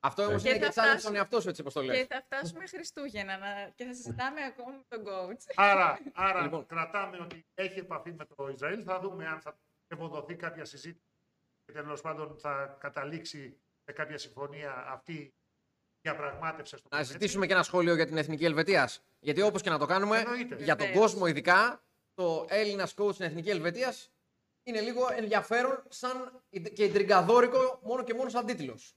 Αυτό όμως Και είναι και θα τσάλε στον φτάσουμε- εαυτός σου έτσι όπως το λες. Και θα φτάσουμε Χριστούγεννα να... και θα συζητάμε ακόμα με τον coach. Άρα, άρα Λοιπόν. κρατάμε ότι έχει επαφή με το Ισραήλ. Θα δούμε αν θα ευοδοθεί κάποια συζήτηση και τέλος πάντων θα καταλήξει σε κάποια συμφωνία αυτή η διαπραγμάτευση. στο Να ζητήσουμε και ένα σχόλιο για την εθνική Ελβετίας. Γιατί όπως και να το κάνουμε, Εννοείται. για τον Βεβαίως. κόσμο ειδικά, το Έλληνας coach στην εθνική Ελβετίας είναι λίγο ενδιαφέρον σαν και ιντριγκαδόρικο μόνο και μόνο σαν τίτλος.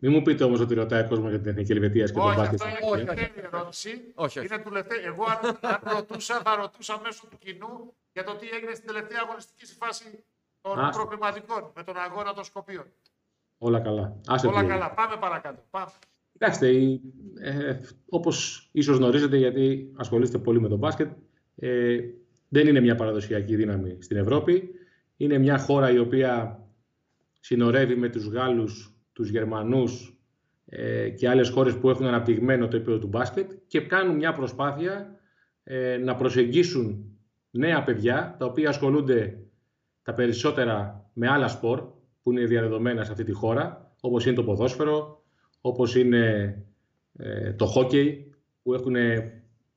Μην μου πείτε όμως ότι ρωτάει ο κόσμο για την εθνική Ελβετίας και τον Όχι, μπάσκετ. αυτό Όχι, είναι όχι. η δεύτερη ερώτηση. Όχι, όχι. Είναι του λευτε- Εγώ, αν, αν ρωτούσα, θα ρωτούσα μέσω του κοινού για το τι έγινε στην τελευταία αγωνιστική στη φάση των Α. προκριματικών με τον αγώνα των Σκοπίων. Όλα καλά. Άσε Όλα τι καλά. Πάμε παρακάτω. Πάμε. Κοιτάξτε, η- ε, όπως ίσως γνωρίζετε γιατί ασχολείστε πολύ με το μπάσκετ, ε, δεν είναι μια παραδοσιακή δύναμη στην Ευρώπη. Είναι μια χώρα η οποία συνορεύει με τους Γάλλους, τους Γερμανούς ε, και άλλες χώρες που έχουν αναπτυγμένο το επίπεδο του μπάσκετ και κάνουν μια προσπάθεια ε, να προσεγγίσουν νέα παιδιά τα οποία ασχολούνται τα περισσότερα με άλλα σπορ που είναι διαδεδομένα σε αυτή τη χώρα, όπως είναι το ποδόσφαιρο, όπως είναι ε, το χόκεϊ, που έχουν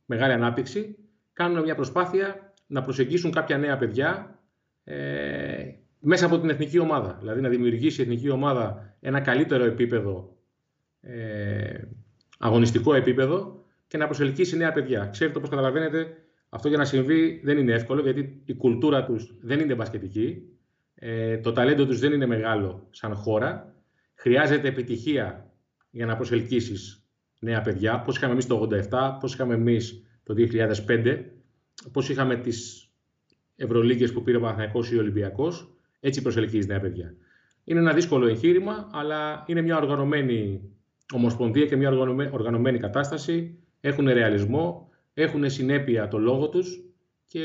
μεγάλη ανάπτυξη, κάνουν μια προσπάθεια να προσεγγίσουν κάποια νέα παιδιά ε, μέσα από την εθνική ομάδα. Δηλαδή να δημιουργήσει η εθνική ομάδα ένα καλύτερο επίπεδο, ε, αγωνιστικό επίπεδο και να προσελκύσει νέα παιδιά. Ξέρετε, όπως καταλαβαίνετε, αυτό για να συμβεί δεν είναι εύκολο, γιατί η κουλτούρα τους δεν είναι μπασκετική, ε, το ταλέντο τους δεν είναι μεγάλο σαν χώρα, χρειάζεται επιτυχία για να προσελκύσεις νέα παιδιά, πώς είχαμε εμείς το 87, πώς είχαμε εμείς το 2005, πώς είχαμε τις Ευρωλίγκες που πήρε ο Παναθηναϊκός ή ο Ολυμπιακός, έτσι προσελκύεις νέα παιδιά. Είναι ένα δύσκολο εγχείρημα, αλλά είναι μια οργανωμένη ομοσπονδία και μια οργανωμέ- οργανωμένη κατάσταση, έχουν ρεαλισμό, έχουν συνέπεια το λόγο τους και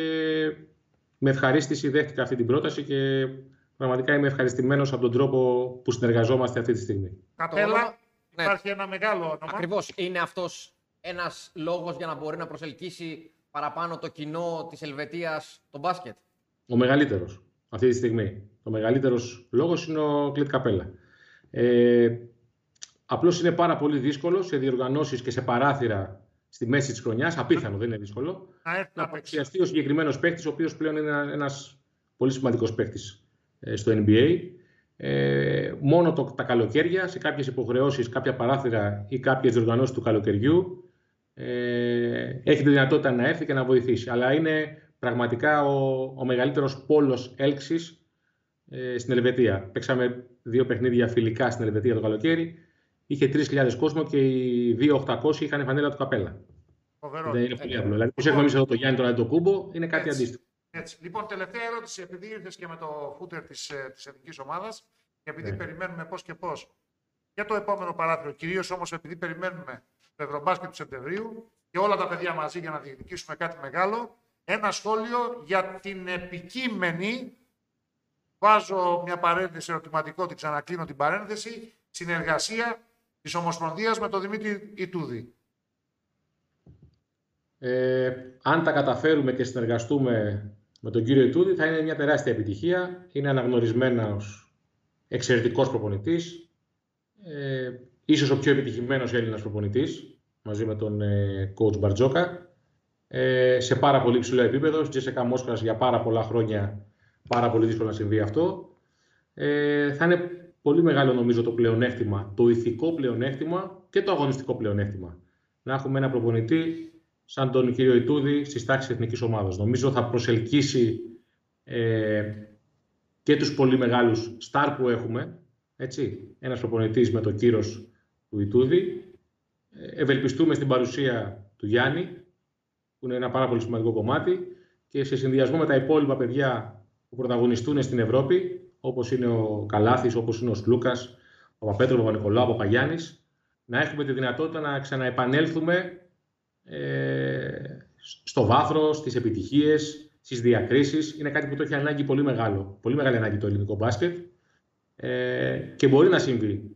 με ευχαρίστηση δέχτηκα αυτή την πρόταση και πραγματικά είμαι ευχαριστημένος από τον τρόπο που συνεργαζόμαστε αυτή τη στιγμή. Καπέλα, όνομα- ναι. υπάρχει ένα μεγάλο όνομα. Ακριβώς. Είναι αυτός ένας λόγος για να μπορεί να προσελκύσει παραπάνω το κοινό της Ελβετίας το μπάσκετ; Ο μεγαλύτερος αυτή τη στιγμή. Ο μεγαλύτερος λόγος είναι ο Κλίτ Καπέλα. Ε, απλώς είναι πάρα πολύ δύσκολο σε διοργανώσεις και σε παράθυρα στη μέση της χρονιάς, απίθανο δεν είναι δύσκολο, Να έρθει να να παίξει. παρουσιαστεί ο συγκεκριμένος παίκτης, ο οποίος πλέον είναι ένας ένας πολύ σημαντικός παίκτης στο NBA. Ε, μόνο το, τα καλοκαίρια, σε κάποιες υποχρεώσεις, κάποια παράθυρα ή κάποιες διοργανώσεις του καλοκαιριού, ε, έχει τη δυνατότητα να έρθει και να βοηθήσει. Αλλά είναι πραγματικά ο, ο μεγαλύτερος πόλος έλξης ε, στην Ελβετία. Παίξαμε δύο παιχνίδια φιλικά στην Ελβετία το καλοκαίρι. Είχε 3.000 κόσμο και οι 2.800 είχαν φανέλα του καπέλα. Φοβερό. Δεν είναι πολύ απλό. Δηλαδή, πώς έχουμε εμείς εδώ το Γιάννη τον Αντοκούμπο, είναι κάτι Έτσι. αντίστοιχο. Έτσι. Λοιπόν, τελευταία ερώτηση, επειδή ήρθες και με το φούτερ της της εθνική ομάδας και επειδή Ναι. περιμένουμε πώς και πώς για το επόμενο παράθυρο, κυρίως όμως επειδή περιμένουμε το Ευρωμπάσκετ του Σεπτεμβρίου και όλα τα παιδιά μαζί για να διεκδικήσουμε κάτι μεγάλο, ένα σχόλιο για την επικείμενη. Βάζω μια παρένθεση ερωτηματικό, την ξανακλίνω την παρένθεση. Συνεργασία της Ομοσπονδίας με τον Δημήτρη Ιτούδη. Ε, αν τα καταφέρουμε και συνεργαστούμε με τον κύριο Ιτούδη, θα είναι μια τεράστια επιτυχία. Είναι αναγνωρισμένος εξαιρετικός προπονητής. Ε, ίσως ο πιο επιτυχημένος Έλληνας προπονητής, μαζί με τον ε, coach Μπαρτζόκα. Ε, σε πάρα πολύ ψηλό επίπεδο. Στη Τζέσσεκα Μόσχας για πάρα πολλά χρόνια πάρα πολύ δύσκολο να συμβεί αυτό. Ε, θα είναι πολύ μεγάλο νομίζω το πλεονέκτημα, το ηθικό πλεονέκτημα και το αγωνιστικό πλεονέκτημα. Να έχουμε ένα προπονητή σαν τον κύριο Ιτούδη στις τάξεις εθνικής ομάδας. Νομίζω θα προσελκύσει ε, και τους πολύ μεγάλους στάρ που έχουμε. Έτσι, ένας προπονητής με το κύρος του Ιτούδη. Ε, ευελπιστούμε στην παρουσία του Γιάννη, που είναι ένα πάρα πολύ σημαντικό κομμάτι και σε συνδυασμό με τα υπόλοιπα παιδιά που πρωταγωνιστούν στην Ευρώπη, όπως είναι ο Καλάθης, όπως είναι ο Σλούκας, ο Παπέτρο, ο Παπα-Νικολάου, ο Παπαγιάννης, να έχουμε τη δυνατότητα να ξαναεπανέλθουμε ε, στο βάθρο, στις επιτυχίες, στις διακρίσεις. Είναι κάτι που το έχει ανάγκη πολύ μεγάλο, πολύ μεγάλη ανάγκη το ελληνικό μπάσκετ ε, και μπορεί να συμβεί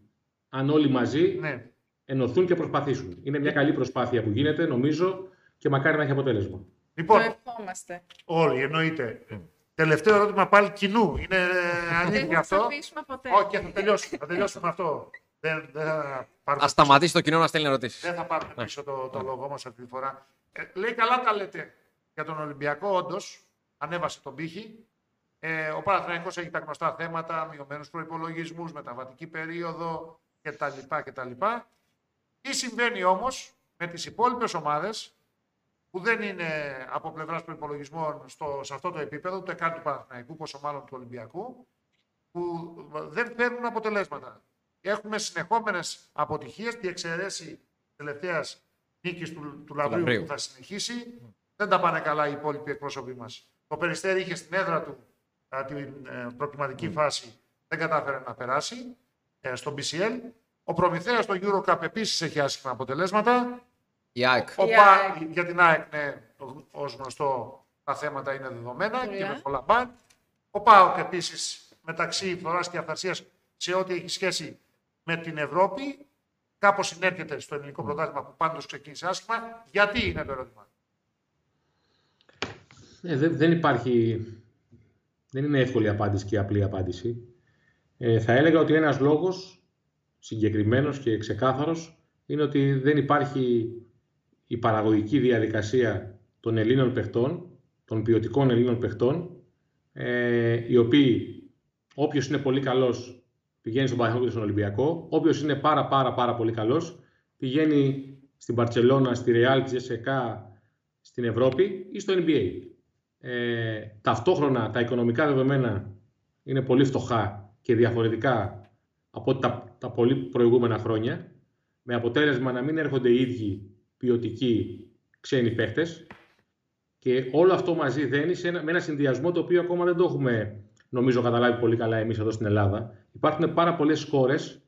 αν όλοι μαζί Ναι. ενωθούν και προσπαθήσουν. Είναι μια καλή προσπάθεια που γίνεται, νομίζω, και μακάρι να έχει αποτέλεσμα. Το Λοιπόν, ευχόμαστε. όλοι εννοείται. Τελευταίο ερώτημα πάλι κοινού. Είναι Δεν αλήθεια θα αυτό. αφήσουμε ποτέ. Όχι, θα τελειώσουμε. Θα τελειώσουμε με αυτό. Δεν, δεν θα πάρουμε Α σταματήσει το κοινό να στέλνει ερωτήσεις. Δεν θα πάρουμε πίσω το, το λόγο μα αυτή τη φορά. Ε, λέει καλά τα λέτε για τον Ολυμπιακό, όντως. Ανέβασε τον πύχη. Ε, ο Παναθηναϊκός έχει τα γνωστά θέματα, μειωμένους προπολογισμού, μεταβατική περίοδο κτλ. κτλ. Τι συμβαίνει όμως με τις υπόλοιπες ομάδες που δεν είναι από πλευράς προπολογισμών σε αυτό το επίπεδο, ούτε καν του Παναθηναϊκού, πόσο μάλλον του Ολυμπιακού, που δεν παίρνουν αποτελέσματα. Έχουμε συνεχόμενες αποτυχίες, τη εξαιρέση τελευταίας νίκης του, του Λαβρίου Λαβρίου. που θα συνεχίσει. Δεν τα πάνε καλά οι υπόλοιποι εκπρόσωποι μας. Το Περιστέρι είχε στην έδρα του α, την ε, προκριματική φάση, δεν κατάφερε να περάσει ε, στο BCL. Ο Προμηθέας στο Eurocup επίσης έχει άσχημα αποτελέσματα. Η ΑΕΚ. Ο Η Πα- ΑΕΚ. για την ΑΕΚ, ναι, ως γνωστό, τα θέματα είναι δεδομένα Ωραία. και με πολλά μπαν. Ο ΠΑΟΚ επίσης μεταξύ φθοράς και αυθαρσίας σε ό,τι έχει σχέση με την Ευρώπη, κάπως συνέρχεται στο ελληνικό πρωτάθλημα που πάντως ξεκίνησε άσχημα. Γιατί είναι το ερώτημα; Ε, δεν, δεν υπάρχει. Δεν είναι εύκολη απάντηση και απλή απάντηση. Ε, θα έλεγα ότι ένας λόγος συγκεκριμένος και ξεκάθαρος είναι ότι δεν υπάρχει η παραγωγική διαδικασία των Ελλήνων παιχτών, των ποιοτικών Ελλήνων παιχτών, ε, οι οποίοι όποιος είναι πολύ καλός πηγαίνει στον Παναθηναϊκό και στον Ολυμπιακό, όποιος είναι πάρα πάρα πάρα πολύ καλός πηγαίνει στην Παρτσελώνα, στη Real, στη ΣΕΚΑ, στην Ευρώπη ή στο NBA. Ε, ταυτόχρονα τα οικονομικά δεδομένα είναι πολύ φτωχά και διαφορετικά από τα, τα πολύ προηγούμενα χρόνια, με αποτέλεσμα να μην έρχονται οι ίδιοι ποιοτικοί ξένοι παίχτες και όλο αυτό μαζί δένει σε ένα, με ένα συνδυασμό το οποίο ακόμα δεν το έχουμε νομίζω καταλάβει πολύ καλά εμείς εδώ στην Ελλάδα. Υπάρχουν πάρα πολλές χώρες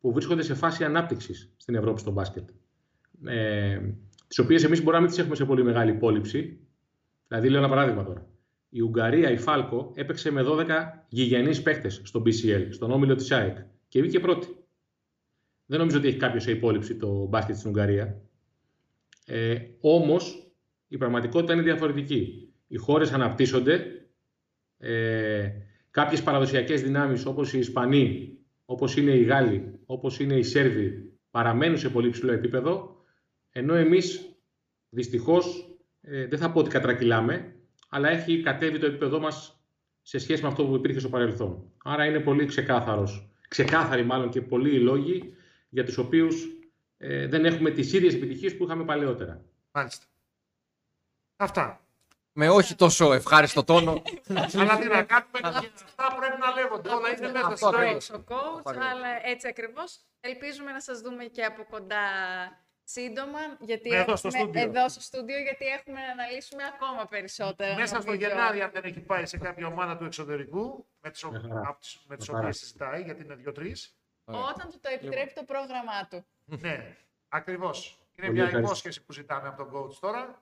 που βρίσκονται σε φάση ανάπτυξης στην Ευρώπη στο μπάσκετ. Ε, τις οποίες εμείς μπορούμε να μην τις έχουμε σε πολύ μεγάλη υπόλοιψη, Δηλαδή, λέω ένα παράδειγμα τώρα. Η Ουγγαρία, η Φάλκο, έπαιξε με 12 γηγενείς παίχτε στο BCL, στον όμιλο της ΑΕΚ και βγήκε πρώτη. Δεν νομίζω ότι έχει κάποιος σε υπόλοιψη το μπάσκετ στην Ουγγαρία. Ε, Όμως, η πραγματικότητα είναι διαφορετική. Οι χώρες αναπτύσσονται. Ε, Κάποιες παραδοσιακές δυνάμεις όπως οι Ισπανοί, όπως είναι οι Γάλλοι, όπως είναι οι Σέρβοι, παραμένουν σε πολύ ψηλό επίπεδο. Ενώ εμείς δυστυχώς ε, δεν θα πω ότι κατρακυλάμε, αλλά έχει κατέβει το επίπεδό μας σε σχέση με αυτό που υπήρχε στο παρελθόν. Άρα είναι πολύ ξεκάθαρος, ξεκάθαροι μάλλον και πολλοί οι λόγοι για τους οποίους ε, δεν έχουμε τις ίδιες επιτυχίες που είχαμε παλαιότερα. Μάλιστα. Αυτά. Με όχι τόσο ευχάριστο τόνο. Αλλά τι να κάνουμε, και αυτά πρέπει να λέγονται. Όλα είναι μέσα Αυτό στη ζωή. ακριβώς. ο coach, ακριβώς. αλλά έτσι ακριβώς. Ελπίζουμε να σας δούμε και από κοντά σύντομα. Γιατί Εδώ στο έχουμε- στούντιο. Εδώ στο στούντιο, γιατί έχουμε να αναλύσουμε ακόμα περισσότερα. Μέσα στο νομίζω. Γενάρη, αν δεν έχει πάει σε κάποια ομάδα του εξωτερικού, με τις, ο- Με χαρά. απ' τις- με τις Με χαρά. οποίες συζητάει, γιατί είναι δύο-τρεις. Όταν του το επιτρέπει το πρόγραμμά του. ναι, ακριβώς. Είναι Πολύ μια ευχαριστώ. υπόσχεση που ζητάμε από τον coach τώρα. Πολύ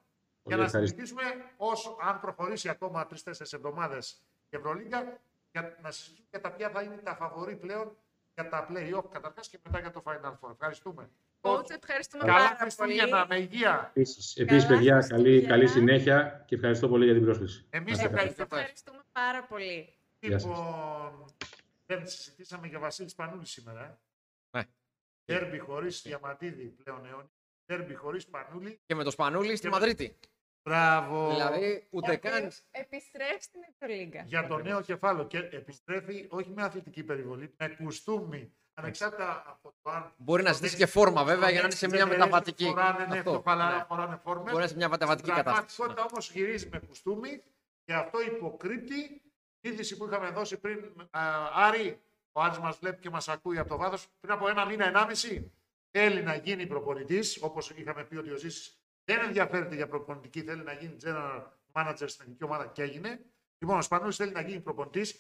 για να ευχαριστώ. συζητήσουμε, όσο, αν προχωρήσει ακόμα τρει-τέσσερι εβδομάδες η Ευρωλίγκα, για να συζητήσουμε για τα ποια θα είναι τα φαβορή πλέον για τα play-off καταρχάς και μετά για το Final Four. Ευχαριστούμε. Coach, ευχαριστούμε Καλά πάρα Χριστούγεννα, πολύ. με υγεία. Επίσης, επίσης Καλά παιδιά, καλή, Χριστούγεννα. καλή συνέχεια και ευχαριστώ πολύ για την πρόσκληση. Εμείς Να είστε καλά. Εμείς ευχαριστούμε πάρα πολύ. Γεια σας. Λοιπόν, δεν συζητήσαμε για Βασίλης Πανούλης σήμερα. Ε. Ναι. Δέρμπι χωρίς Διαμαντίδη πλέον αιώνιο. Δέρμπι χωρίς Πανούλη. Και με το Σπανούλι στη Και με- Μαδρίτη. Μπράβο. Δηλαδή, ούτε Γιατί καν. Επιστρέφει στην Ευρωλίγκα. για το νέο κεφάλαιο. Και επιστρέφει όχι με αθλητική περιβολή, με κουστούμι. Ανεξάρτητα από το αν. Μπορεί να το ζητήσει next- και φόρμα, το βέβαια, για να next είναι σε μια generation μεταβατική. Φοράνε, ναι, Αυτό. πιο χαλαρά, Ναι. φοράνε φόρμες. Μπορεί να είναι σε μια μεταβατική Στην κατάσταση. πραγματικότητα όμως γυρίζει με κουστούμι και αυτό υποκρύπτει είδηση που είχαμε δώσει πριν. Α, Άρη, ο Άρης μας βλέπει και μας ακούει από το βάθος, πριν από ένα μήνα, ενάμιση, θέλει να γίνει προπονητής, όπως είχαμε πει ότι ο Ζήσης δεν ενδιαφέρεται για προπονητική, θέλει να γίνει general manager στην εθνική ομάδα και έγινε. Λοιπόν, ο Σπανούλης θέλει να γίνει προπονητής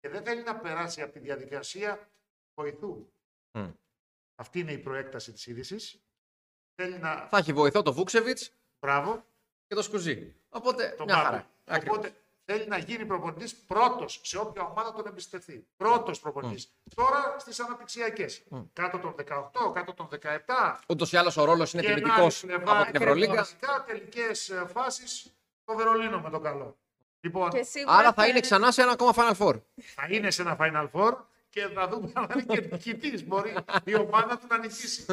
και δεν θέλει να περάσει από τη διαδικασία βοηθού. Μμ. Αυτή είναι η προέκταση της είδησης. Θέλει να... Θα έχει βοηθό το Βούξεβιτ Μπράβο, και το Σκουζί. Οπότε, το μια Μπάμπη. χαρά. Ακριβώς. Οπότε θέλει να γίνει προπονητής πρώτος σε όποια ομάδα τον εμπιστευτεί. Πρώτος προπονητής. Τώρα στις αναπτυξιακές. Κάτω των 18, κάτω των 17. Ούτως ή άλλως ο ρόλος είναι και τιμητικό από την Ευρωλίγκα. Βασικά τελικές φάσεις το Βερολίνο με τον καλό. Λοιπόν, Και σίγουρα Άρα θα είναι ξανά σε ένα ακόμα Final Four. θα είναι σε ένα Final Four και θα δούμε αν είναι και νικητή. Μπορεί η ομάδα του να νικήσει.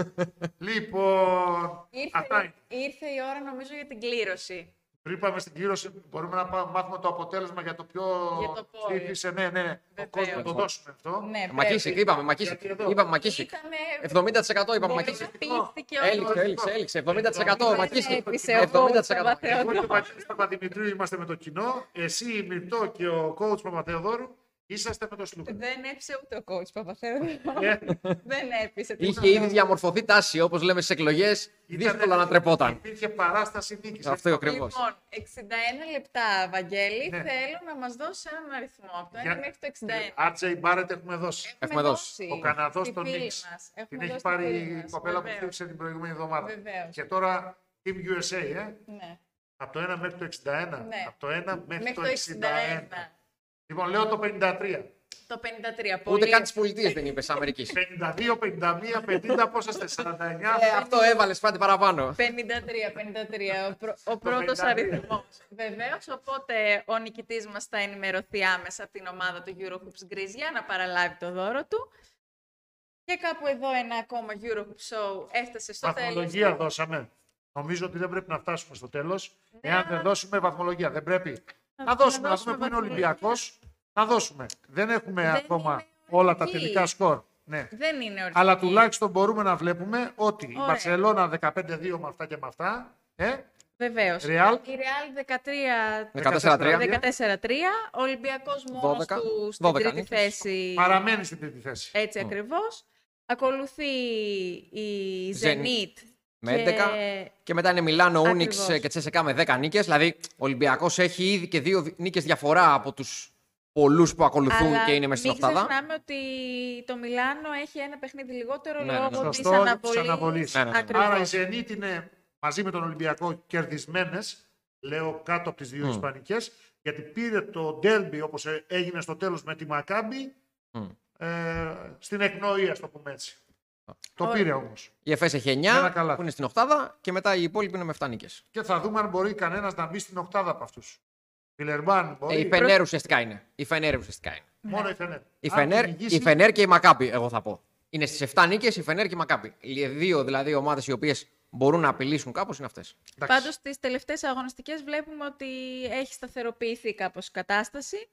λοιπόν, αυτά είναι. Ήρθε, ήρθε η ώρα νομίζω για την κλήρωση. Πριν πάμε στην κλήρωση, μπορούμε να πάμε, μάθουμε το αποτέλεσμα για το πιο Για το poll. ψήφισε. Ναι, ναι, ναι. Ο Βεβαίως. κόσμο να το δώσουμε αυτό. Ναι, Μακίσικ, πρέπει. είπαμε, Μακίσικ. Γιατί εδώ. Είπαμε Μακίσικ. Ήτανε... 70% είπαμε Μπορεί Μακίσικ. να πείθηκε ο Έληξε, έληξε, έληξε. 70% Δεν Μακίσικ. έπεισε ο coach 70%. Παπαθεόδωρου. Εγώ και ο Βαγγέλης Παπαδημητρίου είμαστε με το κοινό. Εσύ, η Μυρτώ και ο coach Παπαθεοδόρου είσαστε με το Σλούπερ. Δεν έπεισε ούτε ο coach Παπαθέοδωρου. Ε, Δεν έπεισε. Είχε ήδη διαμορφωθεί τάση, όπως λέμε στις εκλογές. Δύσκολα να τρεπόταν. Υπήρχε παράσταση νίκης. Αυτό ακριβώς. Λοιπόν, 61 λεπτά, Βαγγέλη, Ναι. θέλω να μας δώσεις έναν αριθμό από το 1 μέχρι το 61. Άτζεϊ Μπάρετ έχουμε δώσει. Έχουμε δώσει. Ο Καναδός Στη τον φίλη Νίξ. μας. Την Έχουμε έχει δώσει πάρει στη φίλη η μας. κοπέλα που Βεβαίως. στήριξε την προηγούμενη εβδομάδα. Βεβαίως. Και τώρα Team USA, ε. Ναι. Από το 1 μέχρι το 61. Ναι. Από το 1 μέχρι Μέχρι το το 61. 61. Λοιπόν, λέω το 53. Το 53. Ούτε Πολύ. καν τις πολιτείες δεν είπες Αμερικής. 52, 51, 50, πόσα είστε, 49. Ε, αυτό έβαλες πάτη παραπάνω. 53, 53, ο, πρω, ο πρώτος 53. αριθμός. Βεβαίως, οπότε ο νικητής μας θα ενημερωθεί άμεσα από την ομάδα του Eurohoops Greece για να παραλάβει το δώρο του. Και κάπου εδώ ένα ακόμα Eurohoops Show έφτασε στο τέλος. Βαθμολογία του. δώσαμε. Νομίζω ότι δεν πρέπει να φτάσουμε στο τέλος. Ναι, Εάν αλλά- δεν δώσουμε βαθμολογία, δεν πρέπει. Να- Να δώσουμε, να να δώσουμε δούμε πού είναι ο βαθμολογία. Ολυμπιακός. Να δώσουμε. Δεν έχουμε Δεν ακόμα είναι όλα τα οριστική. τελικά σκορ. Ναι. Δεν είναι οριστική. Αλλά τουλάχιστον μπορούμε να βλέπουμε ότι η Ωραία. Μπαρσελόνα 15-2 με αυτά και με αυτά. Ε, Βεβαίως. Ρεάλ. Η Real 13... 14-3. 14-3, ο Ολυμπιακός μόνος 12, του στην 12 τρίτη νίκες. θέση. παραμένει στην τρίτη θέση. Έτσι ακριβώς. Ακολουθεί η Zenit. Zenit. Με και- 11. Και μετά είναι Μιλάνο, Ούνιξ Ακριβώς. και Τσέσεκα με 10 νίκες. Δηλαδή, ο Ολυμπιακός έχει ήδη και δύο νίκες διαφορά από τους πολλούς που ακολουθούν Αλλά και είναι μέσα στην μην οκτάδα. ξεχνάμε ότι το Μιλάνο έχει ένα παιχνίδι λιγότερο Ναι, ναι, λόγω ναι. της Σωστό, της αναβολής. αναβολής. Ναι, ναι, ναι. Ακριβώς. Άρα η Zenit είναι μαζί με τον Ολυμπιακό κερδισμένες, λέω κάτω από τις δύο Μμ. Ισπανικές, γιατί πήρε το ντέρμπι όπως έγινε στο τέλος με τη Μακάμπη Μμ. ε, στην εκνοή, ας το πούμε έτσι. Το Ωραία. πήρε όμως. Η ΕΦΕΣ έχει 9 ένα καλάθι. που είναι στην οκτάδα και μετά οι υπόλοιποι είναι με 7 νίκες. Και θα δούμε αν μπορεί κανένας να μπει στην οκτάδα από αυτούς. Βιλερμπάν μπορεί. Ε, η Φενέρ ουσιαστικά είναι. Η Φενέρ ουσιαστικά είναι. Μόνο η Φενέρ. Η Αν Φενέρ, κυνηγήσει- η Φενέρ και η Μακάπη, εγώ θα πω. Είναι στις 7 νίκες η Φενέρ και η Μακάπη. Οι δύο δηλαδή ομάδες οι οποίες μπορούν να απειλήσουν κάπως είναι αυτές. Εντάξει. Πάντως στις τελευταίες αγωνιστικές βλέπουμε ότι έχει σταθεροποιηθεί κάπως η κατάσταση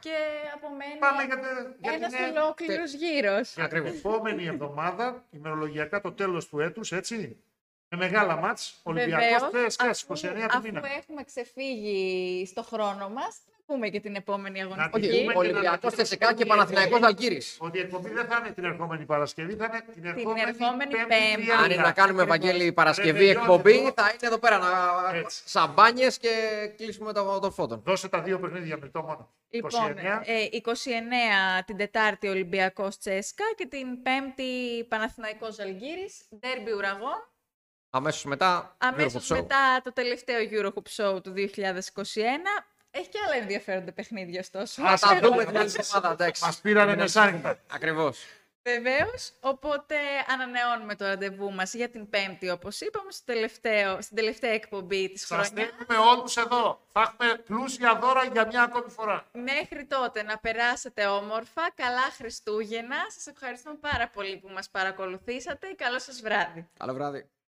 και απομένει Πάμε για, τε- για ένας την, ολόκληρος γύρος. για την επόμενη εβδομάδα, ημερολογιακά το τέλος του έτους, έτσι. Με μεγάλα μάτς, Ολυμπιακός Βεβαίως, θες, αφού- 29 του Αφού μήνα. έχουμε ξεφύγει στο χρόνο μας, να πούμε και την επόμενη αγωνιστική. τη Όχι, πούμε και Ολυμπιακός να ανακοινώσουμε Τσεσεκά και ότι η Παναθηναϊκός εκπομπή- Αλγύρης. Ότι η εκπομπή δεν θα είναι την ερχόμενη Παρασκευή, θα είναι την ερχόμενη, ερχόμενη Πέμπτη Πέμπτη. τριάντα. Αν είναι να κάνουμε Ακριβώς. Ευαγγέλη Παρασκευή Ρεβελιόν εκπομπή, εδώ. θα είναι εδώ πέρα να Έτσι. σαμπάνιες και κλείσουμε το, το φώτον. Δώσε τα δύο παιχνίδια με το μόνο. Λοιπόν, 29. ε, 29 την Τετάρτη Ολυμπιακός Τσέσκα και την Πέμπτη Παναθηναϊκός Αλγύρης, ντέρμπι ουραγών. Αμέσως μετά, Αμέσως Eurohop Show. μετά το τελευταίο Eurohop Show του 2021. Έχει και άλλα ενδιαφέροντα παιχνίδια ωστόσο. Θα τα δούμε την άλλη εβδομάδα, εντάξει. Μας πήρανε μεσάνυχτα. Ακριβώς. Βεβαίως. Οπότε ανανεώνουμε το ραντεβού μας για την Πέμπτη, όπως είπαμε, στο τελευταίο, στην τελευταία εκπομπή της Σας χρονιάς. στέλνουμε όλους εδώ. Θα έχουμε πλούσια δώρα για μια ακόμη φορά. Μέχρι τότε να περάσετε όμορφα, καλά Χριστούγεννα. Σας ευχαριστούμε πάρα πολύ που μας παρακολουθήσατε. Καλό σας βράδυ. Καλό βράδυ.